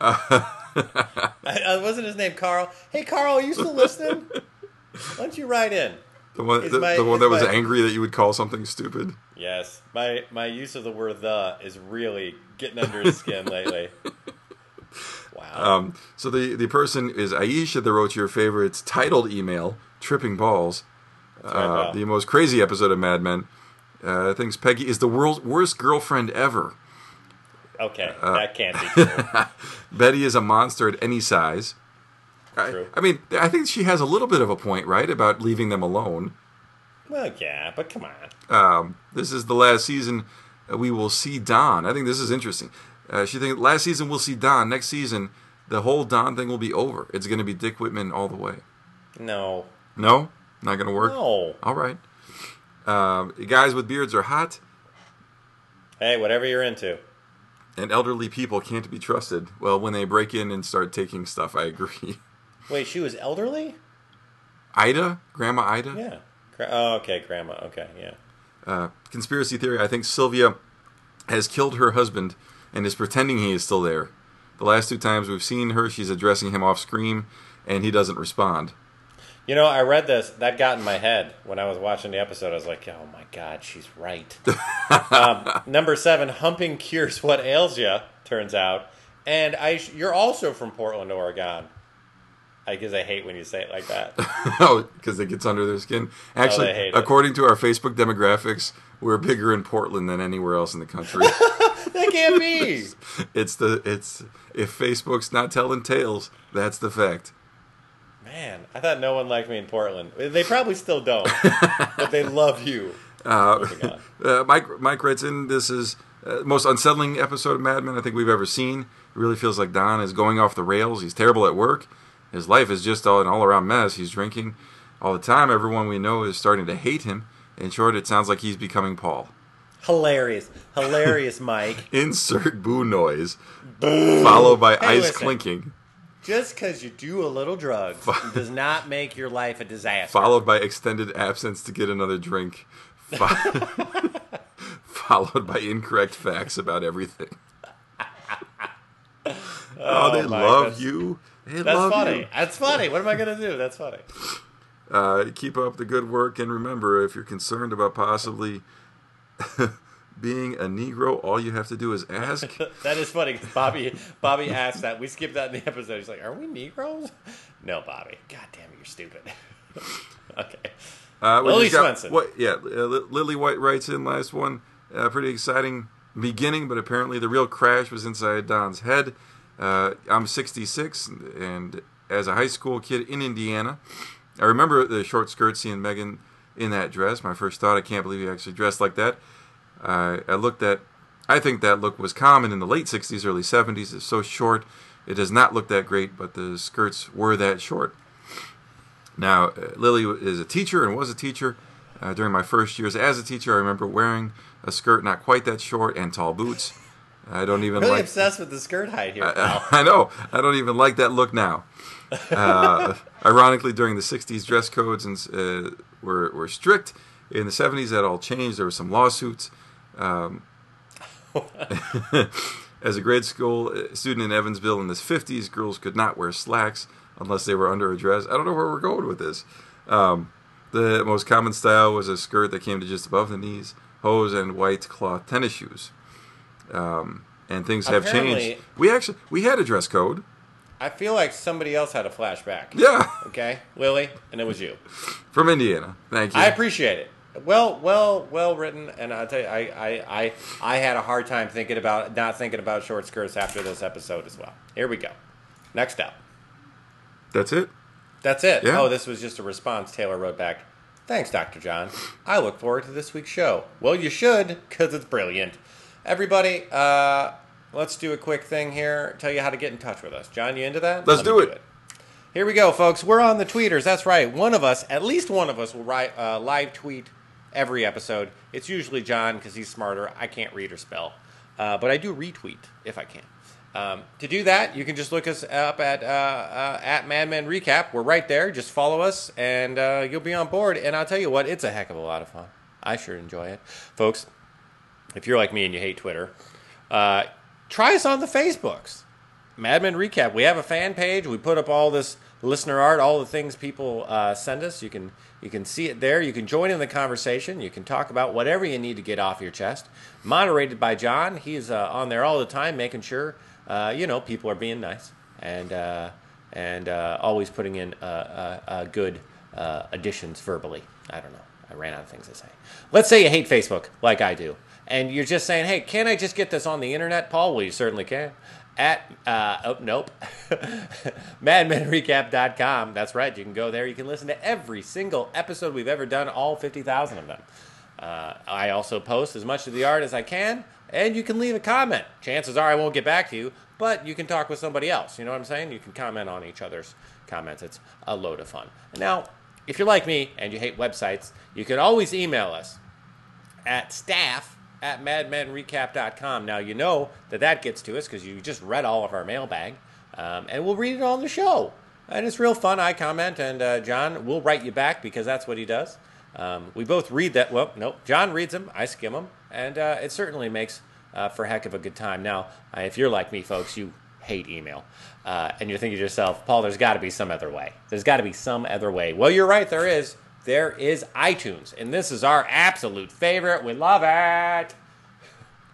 I, uh, wasn't his name Carl? Hey, Carl, are you still listening? Why don't you write in? The one, the, my- the one is that was angry that you would call something stupid. Yes, my my use of the word "the" is really getting under his skin lately. Wow. Um, so the, the person is Aisha that wrote your favorite titled email, Tripping Balls, right, uh, pal. the most crazy episode of Mad Men. Uh, thinks Peggy is the world's worst girlfriend ever. okay, uh, that can't be true. Betty is a monster at any size. I, True. I mean, I think she has a little bit of a point, right, about leaving them alone. well, yeah, but come on. Um, this is the last season uh, we will see Don. I think this is interesting. Uh, she thinks last season we'll see Don. Next season, the whole Don thing will be over. It's going to be Dick Whitman all the way. No, No, not going to work. no. All right. Um, guys with beards are hot, Hey, whatever you're into. and elderly people can't be trusted. Well, when they break in and start taking stuff, I agree. Wait, she was elderly? Ida, Grandma Ida. Yeah. Oh, okay, grandma. Okay, yeah. Uh, conspiracy theory. I think Sylvia has killed her husband and is pretending he is still there. The last two times we've seen her, she's addressing him off screen, and he doesn't respond. You know, I read this. That got in my head when I was watching the episode. I was like, "Oh my god, she's right." um, number seven, humping cures what ails you. Turns out, and I, you're also from Portland, Oregon. I guess I hate when you say it like that. oh, because it gets under their skin. Actually, they hate it. according to our Facebook demographics, we're bigger in Portland than anywhere else in the country. that can't be. it's the it's if Facebook's not telling tales, that's the fact. Man, I thought no one liked me in Portland. They probably still don't, but they love you. Uh, on. uh, Mike Mike in. This is uh, most unsettling episode of Mad Men I think we've ever seen. It really feels like Don is going off the rails. He's terrible at work. His life is just all an all around mess. He's drinking all the time. Everyone we know is starting to hate him. In short, it sounds like he's becoming Paul. Hilarious, hilarious, Mike. Insert boo noise, boo. followed by Hey, ice listen. clinking, Just because you do a little drugs does not make your life a disaster. followed by extended absence to get another drink, fo- followed by incorrect facts about everything. Oh, they oh, love that's- you. That's funny. you. That's funny. What am I gonna do? That's funny. Uh, keep up the good work, and remember, if you're concerned about possibly being a Negro, all you have to do is ask. that is funny. Bobby Bobby asked that. We skipped that in the episode. He's like, "Are we Negroes?" No, Bobby. God damn it, you're stupid. okay. Uh, Lily got- Swenson. What? Yeah, uh, Lily White writes in last one. Uh, pretty exciting beginning, but apparently the real crash was inside Don's head. Uh, I'm 66, and as a high school kid in Indiana, I remember the short skirt seeing Megan in that dress. My first thought, I can't believe he actually dressed like that. Uh, I looked at, I think that look was common in the late 60s, early 70s. It's so short, it does not look that great, but the skirts were that short. Now, uh, Lily is a teacher and was a teacher. Uh, during my first years as a teacher, I remember wearing a skirt not quite that short and tall boots. I don't even Really like. obsessed with the skirt height here, pal. I know. I don't even like that look now. Uh, ironically, during the '60s, dress codes and, uh, were were strict. In the '70s, that all changed. There were some lawsuits. Um, as a grade school uh, student in Evansville in the '50s, girls could not wear slacks unless they were under a dress. I don't know where we're going with this. Um, the most common style was a skirt that came to just above the knees, hose, and white cloth tennis shoes. Um, and things have Apparently- changed. We actually we had a dress code. I feel like somebody else had a flashback. Yeah, Okay, Lily, and it was you. from Indiana. Thank you. I appreciate it. Well, well, well written, and I'll tell you, I, I, I, I had a hard time thinking about not thinking about short skirts after this episode as well. Here we go. Next up. That's it. That's it. Yeah. Oh, this was just a response. Taylor wrote back. Thanks, Dr. John. I look forward to this week's show. Well, you should, because it's brilliant. Everybody, uh, let's do a quick thing here. Tell you how to get in touch with us. John, you into that? Let's Let me do it. Here we go, folks. We're on the tweeters. That's right. One of us, at least one of us, will write, uh, live tweet every episode. It's usually John because he's smarter. I can't read or spell, uh, but I do retweet if I can. Um, to do that, you can just look us up at uh, uh, at Madman Recap. We're right there. Just follow us, and uh, you'll be on board. And I'll tell you what, it's a heck of a lot of fun. I sure enjoy it, folks. If you're like me and you hate Twitter, uh, try us on the Facebooks. Madman Recap. We have a fan page. We put up all this listener art, all the things people uh, send us. You can you can see it there. You can join in the conversation. You can talk about whatever you need to get off your chest. Moderated by John. He's uh, on there all the time, making sure uh, you know people are being nice and uh, and uh, always putting in good additions verbally. I don't know. I ran out of things to say. Let's say you hate Facebook, like I do, and you're just saying, "Hey, can I just get this on the internet, Paul?" Well, you certainly can. At uh, oh nope, madmenrecap.com. That's right. You can go there. You can listen to every single episode we've ever done, all fifty thousand of them. Uh, I also post as much of the art as I can, and you can leave a comment. Chances are I won't get back to you, but you can talk with somebody else. You know what I'm saying? You can comment on each other's comments. It's a load of fun. Now, if you're like me and you hate websites, you can always email us at staff at madmenrecap.com. Now, you know that that gets to us because you just read all of our mailbag, um, and we'll read it on the show. And it's real fun. I comment, and uh, John will write you back because that's what he does. Um, we both read that. Well, no, John reads them, I skim them, and uh, it certainly makes uh, for a heck of a good time. Now, uh, if you're like me, folks, you hate email. Uh, and you're thinking to yourself, Paul, there's got to be some other way. There's got to be some other way. Well, you're right, there is. There is iTunes, and this is our absolute favorite. We love it.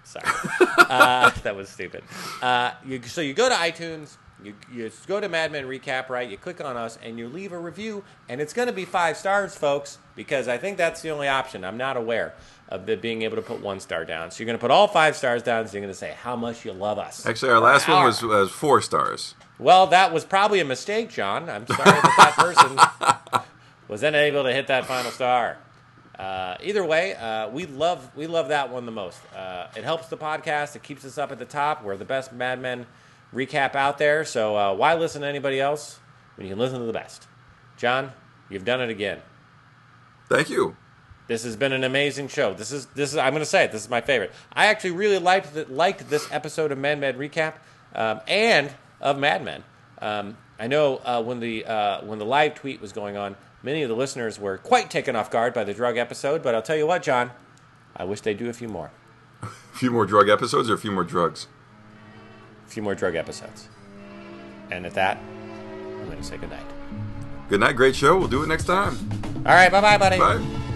Sorry, uh, that was stupid. Uh, you, so you go to iTunes, you, you go to Mad Men Recap, right? You click on us, and you leave a review, and it's going to be five stars, folks, because I think that's the only option. I'm not aware of the being able to put one star down. So you're going to put all five stars down, so you're going to say how much you love us. Actually, our last one was, was four stars. Well, that was probably a mistake, John. I'm sorry that that person was unable to hit that final star. Uh, either way, uh, we love we love that one the most. Uh, it helps the podcast. It keeps us up at the top. We're the best Mad Men recap out there. So uh, why listen to anybody else when you can listen to the best? John, you've done it again. Thank you. This has been an amazing show. This is this is I'm going to say it. This is my favorite. I actually really liked the, liked this episode of Mad Men recap um, and of Mad Men. Um, I know uh, when the uh, when the live tweet was going on, many of the listeners were quite taken off guard by the drug episode. But I'll tell you what, John, I wish they'd do a few more, A few more drug episodes or a few more drugs? a few more drug episodes. And at that, I'm going to say goodnight. Good night. Great show. We'll do it next time. All right, bye bye, buddy. Bye.